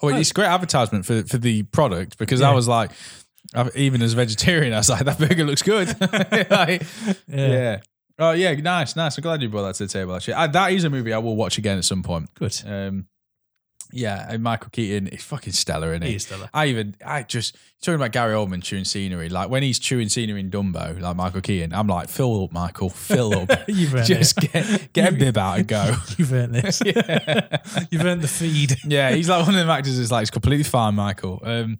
Oh, it's great advertisement for for the product because I was like, I- even as a vegetarian, I was like, that burger looks good. Like, yeah. Oh yeah, nice, nice. I'm glad you brought that to the table. Actually, I, that is a movie I will watch again at some point. Good. Um, yeah, and Michael Keaton is fucking stellar, isn't he? He is stellar. I even, I just talking about Gary Oldman chewing scenery. Like when he's chewing scenery in Dumbo, like Michael Keaton, I'm like, fill up, Michael, fill up. You've earned just it. get get a bib out and go. You've earned this. You've earned the feed. yeah, he's like one of them actors that's like, it's completely fine, Michael. Um,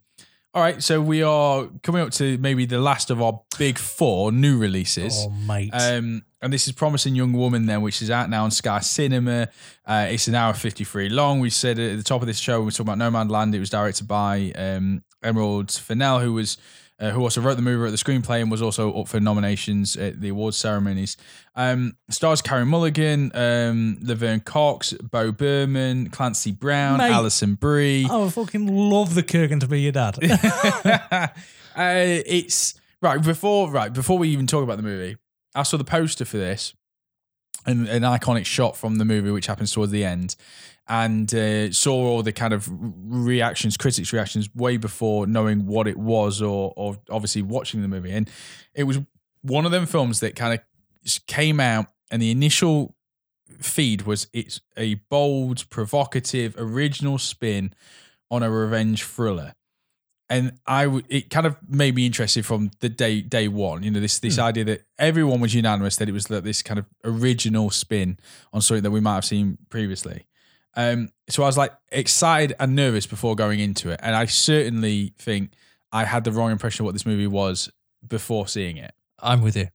all right, so we are coming up to maybe the last of our big four new releases. Oh, mate. Um, and this is Promising Young Woman, then, which is out now on Sky Cinema. Uh, it's an hour 53 long. We said at the top of this show, we were talking about Nomadland. It was directed by um, Emerald Fennell, who was. Uh, who also wrote the movie, wrote the screenplay, and was also up for nominations at the awards ceremonies. Um, stars Carey Mulligan, um, Laverne Cox, Bo Burnham, Clancy Brown, Mate. Alison Brie. I fucking love the Kurgan to be your dad. uh, it's right before right before we even talk about the movie. I saw the poster for this, and an iconic shot from the movie, which happens towards the end, and uh, saw all the kind of reactions, critics' reactions, way before knowing what it was, or or obviously watching the movie. And it was one of them films that kind of came out, and the initial feed was it's a bold, provocative, original spin on a revenge thriller and I it kind of made me interested from the day day one. You know, this this idea that everyone was unanimous that it was like this kind of original spin on something that we might have seen previously. Um, so I was like excited and nervous before going into it, and I certainly think I had the wrong impression of what this movie was before seeing it. I'm with you.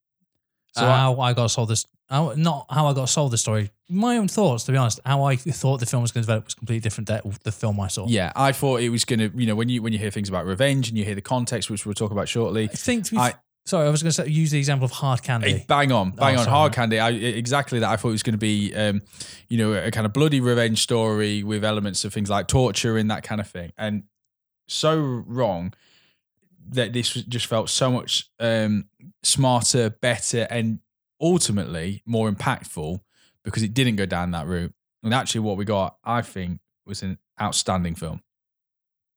So So I- how I got sold this, how, not how I got sold the story. My own thoughts, to be honest. How I thought the film was going to develop was completely different to the film I saw. Yeah, I thought it was gonna. You know, when you when you hear things about revenge and you hear the context, which we'll talk about shortly. I think. To be I- f- sorry, I was going to use the example of hard candy. Hey, bang on, bang Oh, on, sorry, hard mate. candy. I, exactly that. I thought it was going to be, um, you know, a kind of bloody revenge story with elements of things like torture and that kind of thing. And so wrong that this just felt so much um, smarter, better, and ultimately more impactful because it didn't go down that route. And actually, what we got, I think, was an outstanding film.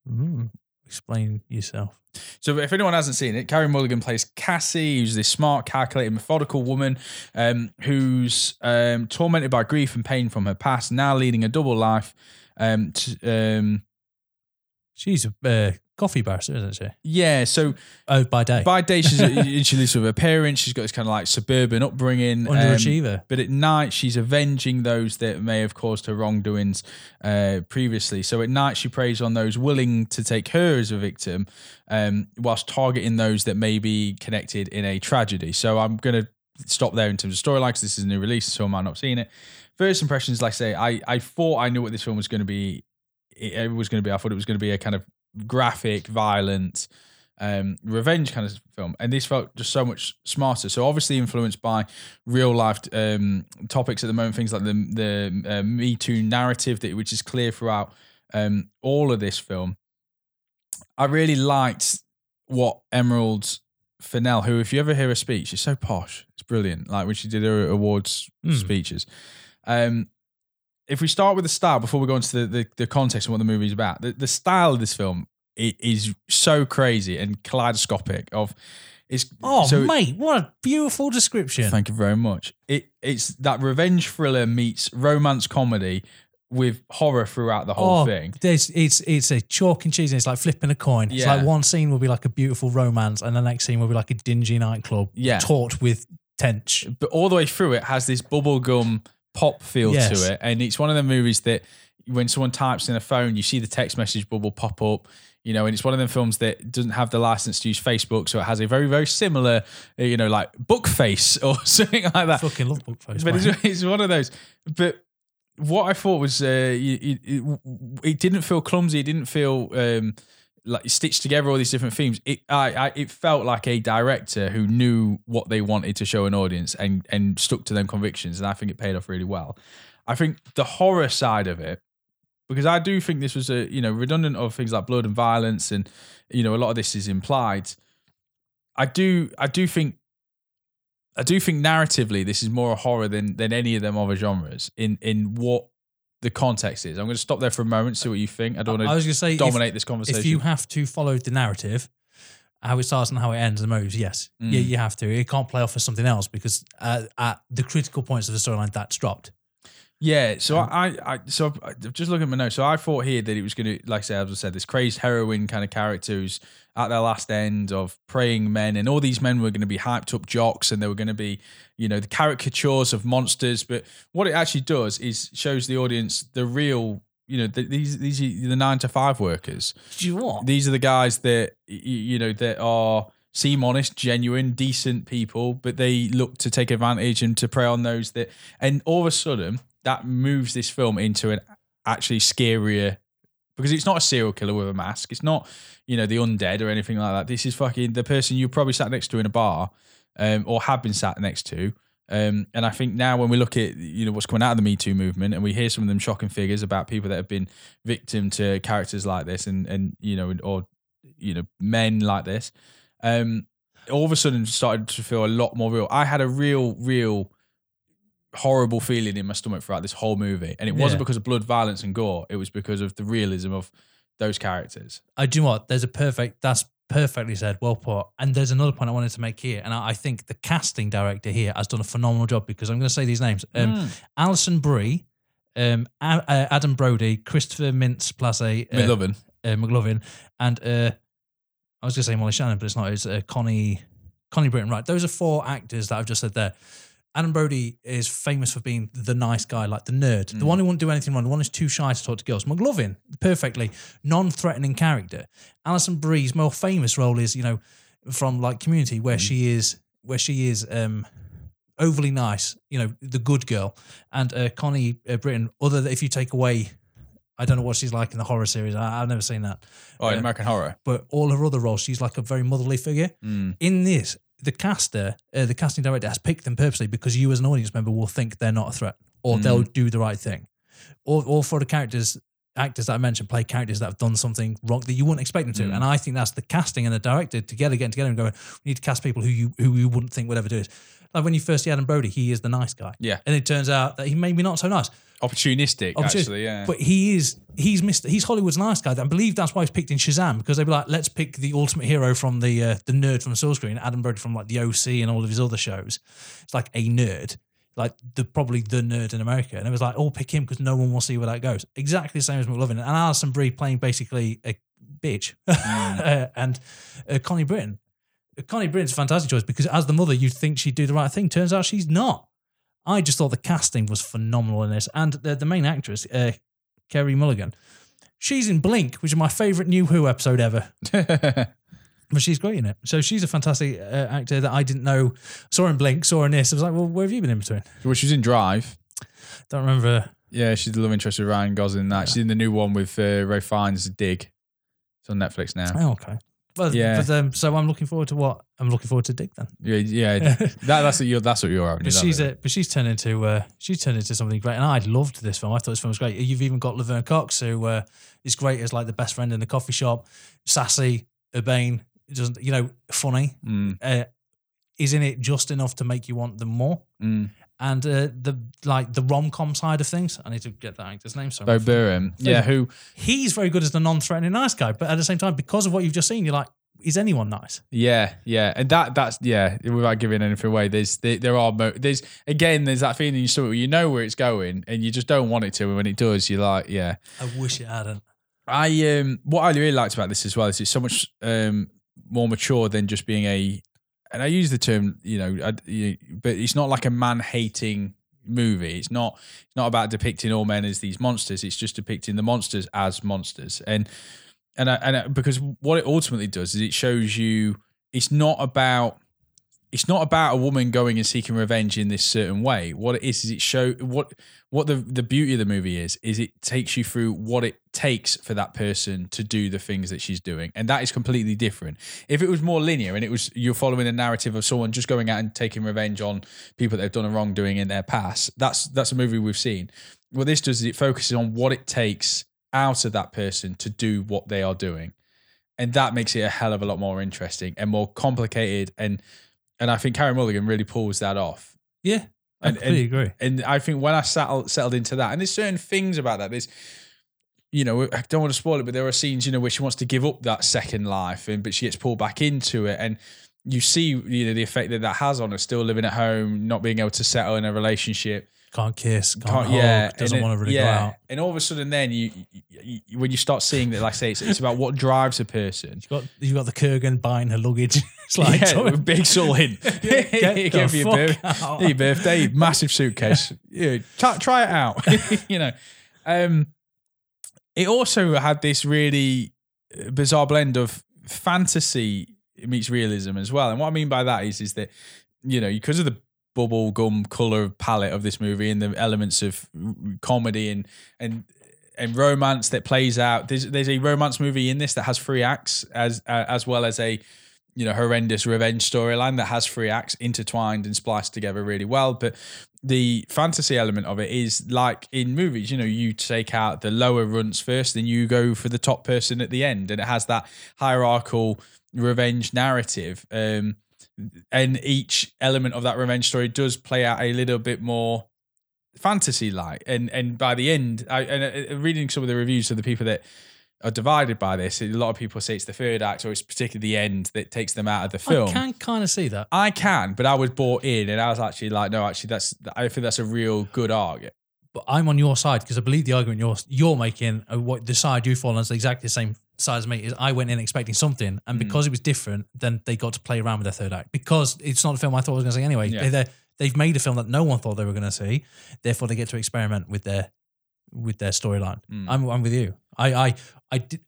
Mm. Explain yourself. So, if anyone hasn't seen it, Carey Mulligan plays Cassie, who's this smart, calculated, methodical woman um, who's um, tormented by grief and pain from her past, now leading a double life. Um, t- um, She's a uh, coffee barrister, isn't she? yeah, so Oh, by day. by day she's she lives with her parents. She's got this kind of like suburban upbringing. um, Underachiever. but at night, she's avenging those that may have caused her wrongdoings uh, previously. So at night, she preys on those willing to take her as a victim, um, whilst targeting those that may be connected in a tragedy. So I'm going to stop there in terms of storyline because this is a new release, so I might not have seen it. First impressions, like I say, I, I thought I knew what this film was going to be. It, it was going to be. I thought it was going to be a kind of graphic, violent, um, revenge kind of film, and this felt just so much smarter. So obviously influenced by real life um, topics at the moment, things like the the uh, Me Too narrative, that which is clear throughout um, all of this film. I really liked what Emerald Fennell, who, if you ever hear her speech, she's so posh. It's brilliant. Like when she did her awards Mm. speeches. Um, if we start with the style before we go into the, the, the context and what the movie's about, the, the style of this film is so crazy and kaleidoscopic. Of it's Oh, so- mate, what a beautiful description. Thank you very much. It it's that revenge thriller meets romance comedy with horror throughout the whole oh, thing. There's, it's it's a chalk and cheese. And it's like flipping a coin. It's Yeah. like one scene will be like a beautiful romance, and the next scene will be like a dingy nightclub. Yeah. taught with tench. But all the way through it has this bubblegum pop feel Yes. to it. And it's one of the movies that when someone types in a phone, you see the text message bubble pop up. You know, and it's one of them films that doesn't have the license to use Facebook, so it has a very, very similar, uh, you know, like book face or something like that. Fucking love book face. but it's, it's one of those. But what I thought was uh, it, it, it didn't feel clumsy. It didn't feel um, like stitched together all these different themes. It I, I it felt like a director who knew what they wanted to show an audience and and stuck to them convictions, and I think it paid off really well. I think the horror side of it, because I do think this was a you know redundant of things like blood and violence, and you know a lot of this is implied. I do I do think I do think narratively this is more a horror than than any of them other genres in in what the context is. I'm going to stop there for a moment, see what you think. I don't want I was going to say, if- dominate this conversation. if you have to follow the narrative, how it starts and how it ends, the moves, yes, Mm. yeah, you have to. It can't play off as something else because uh, at the critical points of the storyline, that's dropped. Yeah, so I, I, so I- just looking at my notes. So I thought here that it was going to, like I said, as I said, this crazed heroine kind of character who's at their last end of praying men, and all these men were going to be hyped up jocks, and they were going to be, you know, the caricatures of monsters. But what it actually does is shows the audience the real, you know, the, these these are the nine to five workers. Do you know what? These are the guys that you know that are seem honest, genuine, decent people, but they look to take advantage and to prey on those that. And all of a sudden, that moves this film into an actually scarier because it's not a serial killer with a mask. It's not you know the undead or anything like that. This is fucking the person you probably sat next to in a bar, um, or have been sat next to. Um, and I think now when we look at you know what's coming out of the Me Too movement, and we hear some of them shocking figures about people that have been victim to characters like this, and and you know or you know men like this, um, all of a sudden started to feel a lot more real. I had a real, real horrible feeling in my stomach throughout this whole movie, and it wasn't Yeah. because of blood, violence, and gore. It was because of the realism of those characters. I do what? There's a perfect. That's perfectly said. Well put. And there's another point I wanted to make here, and I, I think the casting director here has done a phenomenal job because I'm going to say these names: um, Mm. Alison Brie, um, A- uh, Adam Brody, Christopher Mintz-Plasse, uh, McLovin. uh, McLovin, and uh, I was going to say Molly Shannon, but it's not. It's uh, Connie Connie Britton. Right, those are four actors that I've just said there. Adam Brody is famous for being the nice guy, like the nerd, the one who won't do anything wrong, the one who's too shy to talk to girls. McLovin, perfectly non-threatening character. Alison Brie's more famous role is, you know, from like Community, where she is, where she is um, overly nice, you know, the good girl, and uh, Connie uh, Britton. Other than if you take away, I don't know what she's like in the horror series. I, I've never seen that Oh, in uh, American Horror. but all her other roles, she's like a very motherly figure. Mm. In this, the caster, uh, the casting director has picked them purposely because you, as an audience member, will think they're not a threat or Mm. they'll do the right thing. Or, all four of the characters, actors that I mentioned, play characters that have done something wrong that you wouldn't expect them to. Mm. And I think that's the casting and the director together getting together and going, we need to cast people who you who you wouldn't think would ever do it. Like when you first see Adam Brody, he is the nice guy. Yeah. And it turns out that he maybe not so nice. Opportunistic, Opportunistic. actually, yeah. But he is he's Mr. He's Hollywood's nice guy. I believe that's why he's picked in Shazam because they'd be like, let's pick the ultimate hero from the uh, the nerd from the source screen, Adam Brody from like the OC and all of his other shows. It's like a nerd, like the probably the nerd in America, and it was like, oh, pick him because no one will see where that goes. Exactly the same as McLovin and Alison Brie playing basically a bitch, uh, and uh, Connie Britton. Uh, Connie Britton's a fantastic choice because as the mother, you'd think she'd do the right thing. Turns out she's not. I just thought the casting was phenomenal in this, and the, the main actress, uh, Carey Mulligan, she's in Blink, which is my favorite New Who episode ever. But she's great in it. So she's a fantastic uh, actor that I didn't know. Saw in Blink, saw in this. I was like, well, where have you been in between? well, she's in Drive. Don't remember. Yeah, she's the love interest with Ryan Gosling. That she's in the new one with uh, Ralph Fiennes, Dig. It's on Netflix now. Oh, okay. Well, Yeah. But, um, so I'm looking forward to what? I'm looking forward to Dig then. Yeah, yeah. that, that's what you're. That's what you're having. But she's it. a, but she's turned into uh, she's turned into something great, and I loved this film. I thought this film was great. You've even got Laverne Cox, who uh, is great as like the best friend in the coffee shop, sassy, urbane, doesn't you know, funny. Mm, Uh, is in it just enough to make you want them more. mm. And uh, the like the rom com side of things, I need to get that actor's name. So Bo Burnham. Yeah, who? he's very good as the non-threatening nice guy, but at the same time, because of what you've just seen, you're like, is anyone nice? Yeah, yeah, and that that's yeah. Without giving anything away, there's there, there are mo- there's again there's that feeling in your stomach where you know where it's going and you just don't want it to, and when it does, you're like, yeah. I wish it hadn't. I um what I really liked about this as well is it's so much um more mature than just being a and I use the term you know I, you, but it's not like a man hating movie. It's not it's not about depicting all men as these monsters. It's just depicting the monsters as monsters. And and I, and I, because what it ultimately does is it shows you it's not about it's not about a woman going and seeking revenge in this certain way. What it is is it show what what the the beauty of the movie is is it takes you through what it takes for that person to do the things that she's doing, and that is completely different. If it was more linear and it was you're following a narrative of someone just going out and taking revenge on people that have done a wrongdoing in their past, that's that's a movie we've seen. What this does is it focuses on what it takes out of that person to do what they are doing, and that makes it a hell of a lot more interesting and more complicated and and I think Carey Mulligan really pulls that off. Yeah, I And- completely agree. And I think when I settled settled into that, and there's certain things about that. There's, you know, I don't want to spoil it, but there are scenes, you know, where she wants to give up that second life, and but she gets pulled back into it, and you see, you know, the effect that that has on her. Still living at home, not being able to settle in a relationship, Can't kiss, can't, can't, hug, yeah, doesn't want to really yeah. go out. And all of a sudden, then you, you, you when you start seeing that, like I say, it's, it's about what drives a person. You've got, you've got the Kurgan buying her luggage. it's like, yeah, big soul in. Get the Give you a birth- your birthday, massive suitcase. yeah, try, try it out. you know, um, it also had this really uh, bizarre blend of fantasy meets realism as well. And what I mean by that is, is that you know, because of the bubble gum color palette of this movie and the elements of comedy and and and romance that plays out. There's there's a romance movie in this that has three acts as uh, as well as a you know horrendous revenge storyline that has three acts intertwined and spliced together really well. But the fantasy element of it is like in movies, you know, you take out the lower runs first, then you go for the top person at the end, and it has that hierarchical revenge narrative. Um, and each element of that revenge story does play out a little bit more fantasy like and and by the end I and uh, reading some of the reviews of the people that are divided by this a lot of people say it's the third act or it's particularly the end that takes them out of the film. I can kind of see that. I can but I was bought in and I was actually like no actually that's I think that's a real good arc. But I'm on your side because I believe the argument you're you're making, uh, what the side you fall on is exactly the same side as me. Is I went in expecting something, and Mm. because it was different, then they got to play around with their third act because it's not the film I thought I was going to see anyway. Yeah. They, they've made a film that no one thought they were going to see, therefore they get to experiment with their with their storyline. Mm. I'm I'm with you. I I I did.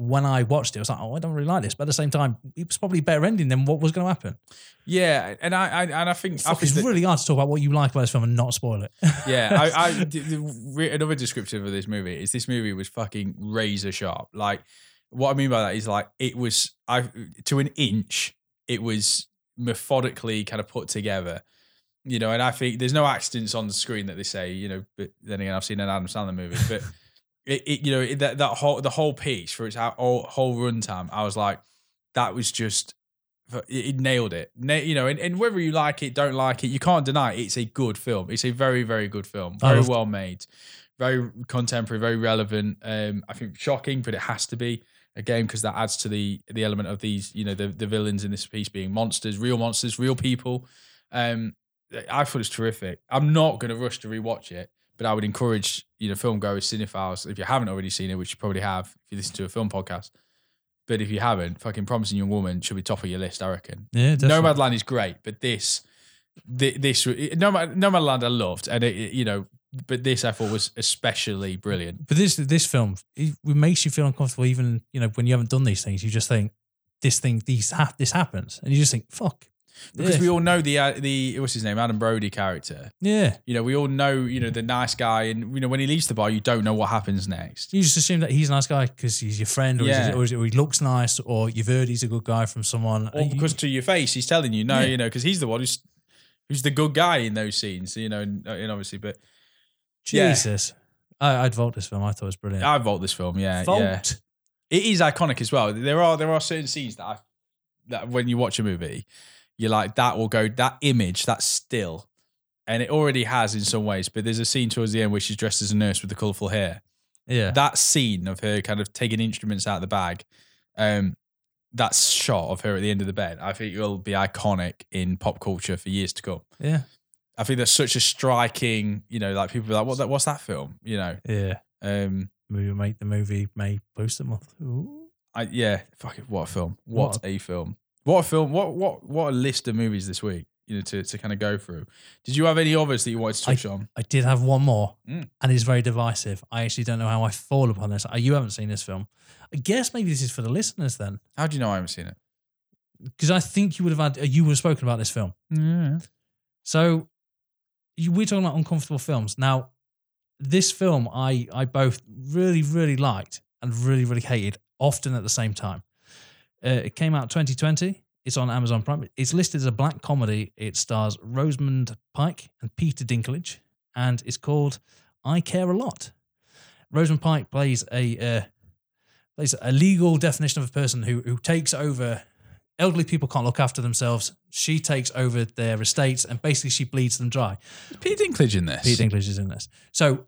When I watched it, I was like, "Oh, I don't really like this." But at the same time, it was probably a better ending than what was going to happen. yeah and I, I and I think I Fuck, think it's that- really hard to talk about what you like about this film and not spoil it. yeah, I, I the, the, another description of this movie is this movie was fucking razor sharp. Like, what I mean by that is like it was I to an inch. It was methodically kind of put together, you know. And I think there's no accidents on the screen that they say, you know. But then again, I've seen an Adam Sandler movie, but it, it you know it, that that whole the whole piece for its whole, whole runtime, I was like, that was just it, nailed it. You know, and, and whether you like it, don't like it, you can't deny it. it's a good film. It's a very, very good film. Very well made, very contemporary, very relevant. Um, I think shocking, but it has to be again because that adds to the the element of these, you know, the the villains in this piece being monsters, real monsters, real people. Um, I thought it's terrific. I'm not going to rush to rewatch it, but I would encourage you know film goers, cinephiles, if you haven't already seen it, which you probably have if you listen to a film podcast. But if you haven't, fucking Promising Young Woman should be top of your list, I reckon. yeah, Nomadland is great, but this, thi- this, Nomad, Nomadland I loved, and it, it- you know, but this I thought was especially brilliant. But this this film it makes you feel uncomfortable, even you know when you haven't done these things. You just think this thing, these ha- this happens, and you just think, "Fuck." Because yeah. we all know the uh, the what's his name, Adam Brody character. yeah, You know, we all know you know the nice guy, and you know when he leaves the bar, you don't know what happens next. you just assume that he's a nice guy because he's your friend, or, Yeah. or, or he looks nice, or you've heard he's a good guy from someone. Or because to your face, he's telling you no, Yeah. you know, because he's the one who's who's the good guy in those scenes, you know, and, and obviously, but. Jesus, I, I'd vote this film. I thought it was brilliant. I vote this film, yeah, vote. yeah. it is iconic as well. There are there are certain scenes that I, that when you watch a movie, you're like that will go that image that still, and it already has in some ways. But there's a scene towards the end where she's dressed as a nurse with the colourful hair. Yeah, That scene of her kind of taking instruments out of the bag, um, that shot of her at the end of the bed, I think will be iconic in pop culture for years to come. yeah, I think that's such a striking, you know, like people be like, what that what's that film? You know, yeah. um, Movie make the movie May post a month. Ooh. I yeah, fuck it, what a film. What, What a film. What a film. What what what a list of movies this week, you know, to, to kind of go through. Did you have any others that you wanted to touch on? I did have one more, Mm. and it's very divisive. I actually don't know how I fall upon this. Uh, You haven't seen this film. I guess maybe this is for the listeners then. How do you know I haven't seen it? because I think you would have had you would have spoken about this film. Yeah. So we're talking about uncomfortable films. Now, this film I I both really really liked and really really hated, often at the same time. Uh, it came out 2020. It's on Amazon Prime. It's listed as a black comedy. It stars Rosamund Pike and Peter Dinklage, and it's called I Care a Lot. Rosamund Pike plays a uh, plays a legal definition of a person who who takes over. Elderly people can't look after themselves. She takes over their estates and basically she bleeds them dry. Is Peter Dinklage in this? Peter Dinklage is in this. So,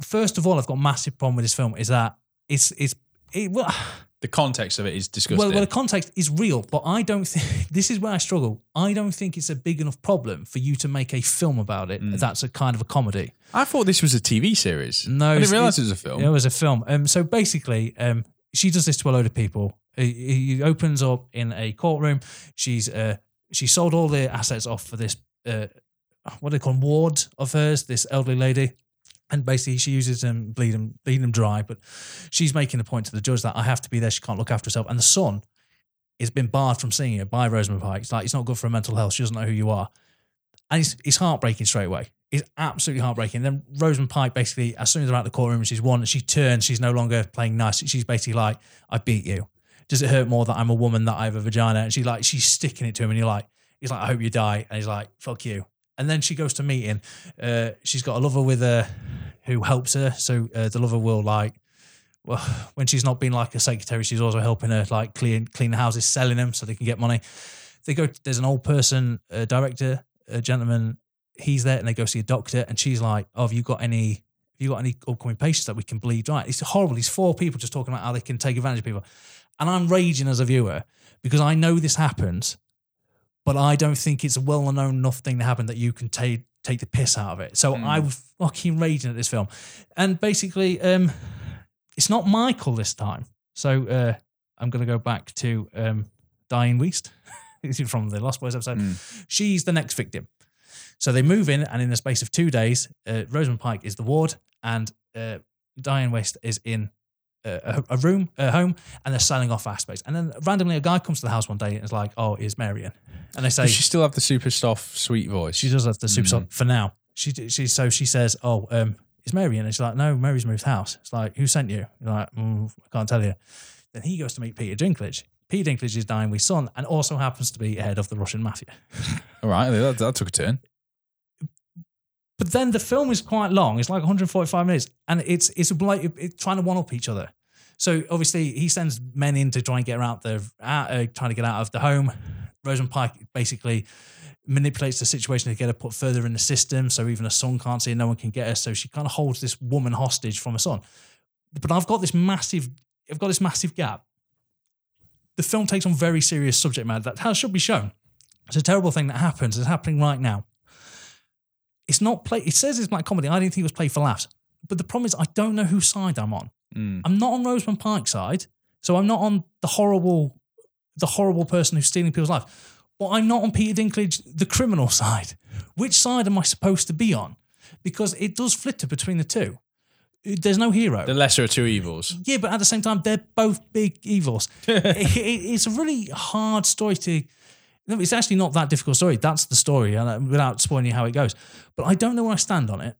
first of all, I've got a massive problem with this film is that it's it's it, well, the context of it is disgusting. well, well, the context is real, but I don't think this is where I struggle. I don't think it's a big enough problem for you to make a film about it. Mm. That's a kind of a comedy. I thought this was a TV series. No, I didn't realize it was a film. It was a film. Um, so basically, um, she does this to a load of people. He, he opens up in a courtroom. She's uh, she sold all the assets off for this uh, what do they call them, ward of hers, this elderly lady. And basically, she uses them, bleed them, bleed them dry. But she's making the point to the judge that I have to be there. She can't look after herself. And the son has been barred from seeing her by Rosamund Pike. It's like it's not good for her mental health. She doesn't know who you are, and it's it's heartbreaking straight away. It's absolutely heartbreaking. then Rosamund Pike basically, as soon as they're out of the courtroom she's won, she turns, she's no longer playing nice. She's basically like, "I beat you." Does it hurt more that I'm a woman that I have a vagina? And she's like she's sticking it to him, and you're like, he's like, "I hope you die," and he's like, "Fuck you." And then she goes to meeting. Uh, she's got a lover with her who helps her. So uh, the lover will like, well, when she's not being like a secretary, she's also helping her like clean clean the houses, selling them so they can get money. They go. There's an old person, a director, a gentleman. He's there, and they go see a doctor, and she's like, "Oh, have you got any? Have you got any upcoming patients that we can bleed dry?" It's horrible. These four people just talking about how they can take advantage of people, and I'm raging as a viewer because I know this happens, but I don't think it's a well known enough thing to happen that you can take take the piss out of it. So Mm. I was fucking raging at this film, and basically, um, it's not Michael this time. So uh, I'm going to go back to um, Dianne Wiest from the Lost Boys episode. Mm. She's the next victim. So they move in, and in the space of two days, uh, Rosamund Pike is the ward, and uh, Dianne Wiest is in uh, a, a room, a home, and they're selling off aspects. And then randomly, a guy comes to the house one day and is like, "Oh, is Marion?" And they say, Does she still have the super soft, sweet voice? she does have the super Mm. soft for now. She she so she says, "Oh, um, is Mary?" And she's like, "No, Mary's moved house." It's like, "Who sent you?" You're like, mm, "I can't tell you." Then he goes to meet Peter Dinklage. Peter Dinklage is Dianne Wiest's son, and also happens to be head of the Russian mafia. All right, that, that took a turn. But then the film is quite long. It's like 145 minutes, and it's it's like it's trying to one up each other. So obviously he sends men in to try and get her out the out, uh, trying to get out of the home. Rosamund Pike basically manipulates the situation to get her put further in the system, so even her son can't see, her, no one can get her. So she kind of holds this woman hostage from her son. But I've got this massive, I've got this massive gap. The film takes on very serious subject matter that should be shown. It's a terrible thing that happens. It's happening right now it's not play. It says it's black comedy. I didn't think it was played for laughs. But the problem is, I don't know whose side I'm on. Mm. I'm not on Rosamund Pike's side, so I'm not on the horrible, the horrible person who's stealing people's life. But I'm not on Peter Dinklage, the criminal side. Which side am I supposed to be on? Because it does flitter between the two. There's no hero. The lesser of two evils. Yeah, but at the same time, they're both big evils. it, it- it's a really hard story to. No, It's actually not that difficult story. That's the story, and uh, without spoiling how it goes. But I don't know where I stand on it.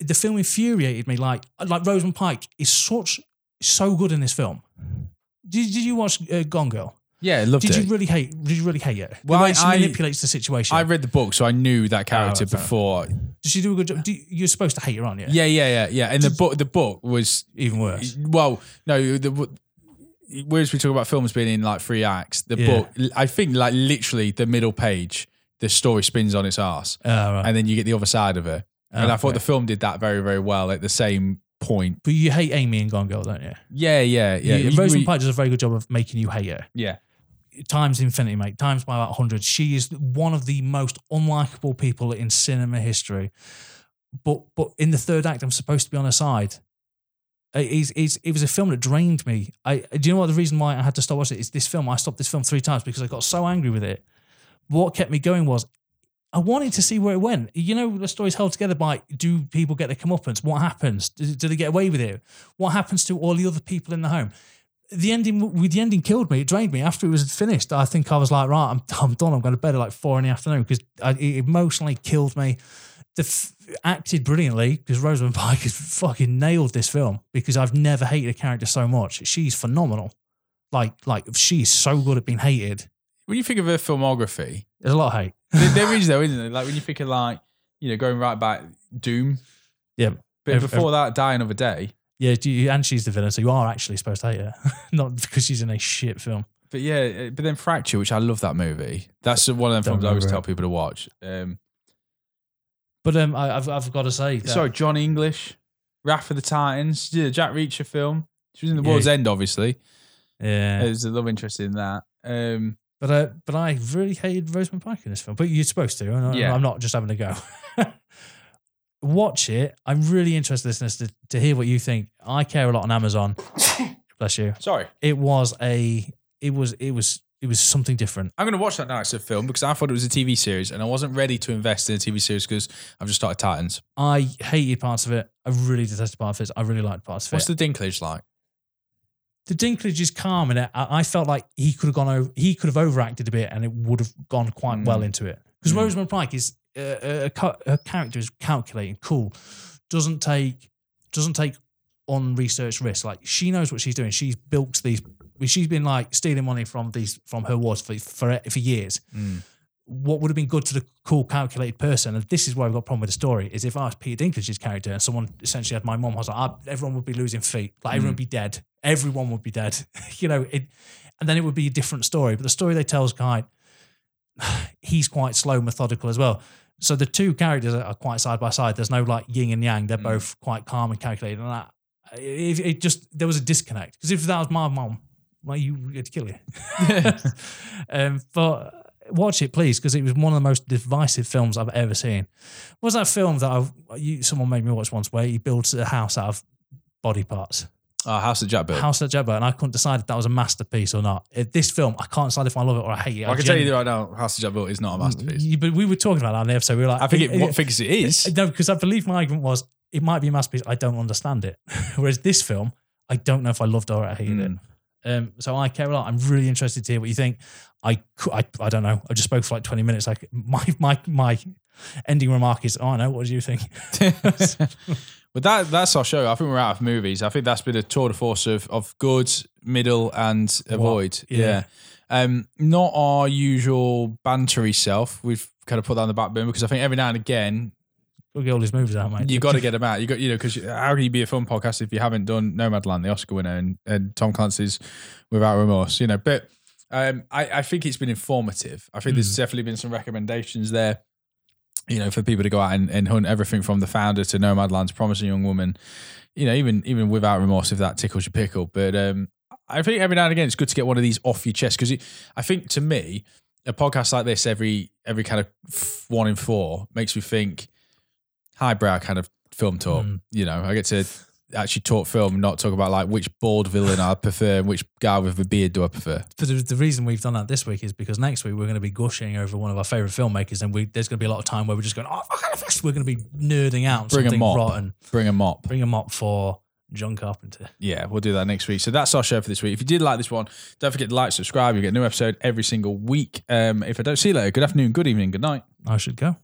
The film infuriated me. Like like Rosamund Pike is such so good in this film. Did, did you watch uh, Gone Girl? Yeah, I loved Did it. you really hate? Did you really hate it? Well, the way I- she I- manipulates the situation. I read the book, so I knew that character Oh, before. Did she do a good job? Do, you're supposed to hate her, aren't you? Yeah, yeah, yeah, yeah. And the book, the book was Even worse. well, no, the whereas we talk about films being in like three acts, the Yeah. book, I think, like literally the middle page, the story spins on its ass, Oh, ah, right. and then you get the other side of it. And I thought Okay. the film did that very, very well at the same point. But you hate Amy and Gone Girl, don't you? Yeah, yeah, yeah. You- Rosamund Pike does a very good job of making you hate her. yeah. Times infinity, mate. Times by about 100. She is one of the most unlikable people in cinema history. But but in the third act, I'm supposed to be on her side. It, it's- it's- it was a film that drained me. I do you know what the reason why I had to stop watching it is this film. I stopped this film three times because I got so angry with it. What kept me going was I wanted to see where it went. You know, the story's held together by do people get their comeuppance? What happens? Do, do they get away with it? What happens to all the other people in the home? the ending, the ending killed me. It drained me after it was finished. I think I was like, right, I'm, I'm done. I'm going to bed at like four in the afternoon because it emotionally killed me. The f- acted brilliantly because Rosamund Pike has fucking nailed this film because I've never hated a character so much. She's phenomenal. Like, like she's so good at being hated. When you think of her filmography, There's a lot of hate. there, there is though, isn't it? Like when you think of like, you know, going right back, Doom. Yeah. But Ev- before that, Die Another Day. Yeah, do you- and she's the villain, so you are actually supposed to hate her, not because she's in a shit film. But yeah, uh, but then Fracture, which I love that movie. That's one of them Don't films I always remember tell people to watch. Um, But um, I, I've I've got to say, that- sorry, John English, Wrath of the Titans. She did a Jack Reacher film. She was in The Yeah. World's End, obviously. yeah. There's a love interest in that. Um, But uh, but I really hated Rosamund Pike in this film. But you're supposed to. And I- Yeah. I'm not just having a go. Watch it. I'm really interested, listeners, to, to hear what you think. I care a lot on Amazon. Bless you. sorry, It was a. It was. It was. It was something different. I'm going to watch that now. It's a film because I thought it was a TV series, and I wasn't ready to invest in a TV series because I've just started Titans. I hated parts of it. I really detested parts of it. I really liked parts of it. What's it. the Dinklage like? the Dinklage is calm and. I, I felt like he could have gone over. He could have overacted a bit, and it would have gone quite Mm. well into it. Because Mm. Rosamund Pike is uh, a, a, her character is calculating, cool, doesn't take doesn't take on research risks. Like she knows what she's doing. She's built these. She's been like stealing money from these from her wars for for for years. Mm. What would have been good to the cool, calculated person, and this is where I've got a problem with the story, is if I was Peter Dinklage's character and someone essentially had my mom, I was like, "Ah, everyone would be losing feet, like everyone would be dead, everyone would be dead, you know, it, and then it would be a different story. But the story they tell is quite, he's quite slow, methodical as well. So the two characters are quite side by side. There's no like yin and yang. They're Mm. both quite calm and calculated. And that, it, it just there was a disconnect because if that was my mom, well, you would kill you. um, but watch it, please, because it was one of the most divisive films I've ever seen. What was that film that I you, someone made me watch once where he builds a house out of body parts? Oh, House of Bird. House at Jabba, and I couldn't decide if that was a masterpiece or not. If this film, I can't decide if I love it or I hate it. I can tell you right now, House of Bird is not a masterpiece. Yeah, but we were talking about that on the episode. We were like, I think it, what thinks it is. no, because I believe my argument was it might be a masterpiece. I don't understand it. Whereas this film, I don't know if I loved or I hated it. Hmm. Um, so I care a lot. I'm really interested to hear what you think. I, I, I don't know. I just spoke for like 20 minutes. Like my, my, my ending remark is, oh, I know. What do you think? But that that's our show. I think we're out of movies. I think that's been a tour de force of of good, middle, and avoid. Yeah. Yeah. Um, not our usual bantery self. We've kind of put that on the back burner because I think every now and again We'll get all these movies out, mate. you got to get them out. You got you know because how can you be a film podcast if you haven't done Nomadland, the Oscar winner, and, and Tom Clancy's Without Remorse? You know, but um, I I think it's been informative. I think there's Mm. definitely been some recommendations there. You know, for people to go out and, and hunt everything from the founder to Nomadland to Promising Young Woman. You know, even even without remorse, if that tickles your pickle. But um, I think every now and again it's good to get one of these off your chest because I think to me a podcast like this every every kind of one in four makes me think highbrow kind of film talk. Mm. You know, I get to actually talk film, not talk about like which bald villain I prefer and which guy with a beard do I prefer. But the, reason we've done that this week is because next week we're going to be gushing over one of our favorite filmmakers, and we there's going to be a lot of time where we're just going, oh, fuck, I love we're going to be nerding out Bring a something mop. rotten. Bring a mop. Bring a mop for John Carpenter. Yeah, we'll do that next week. So that's our show for this week. If you did like this one, don't forget to like, subscribe. You get a new episode every single week. Um, if I don't see you later, good afternoon, good evening, good night. I should go.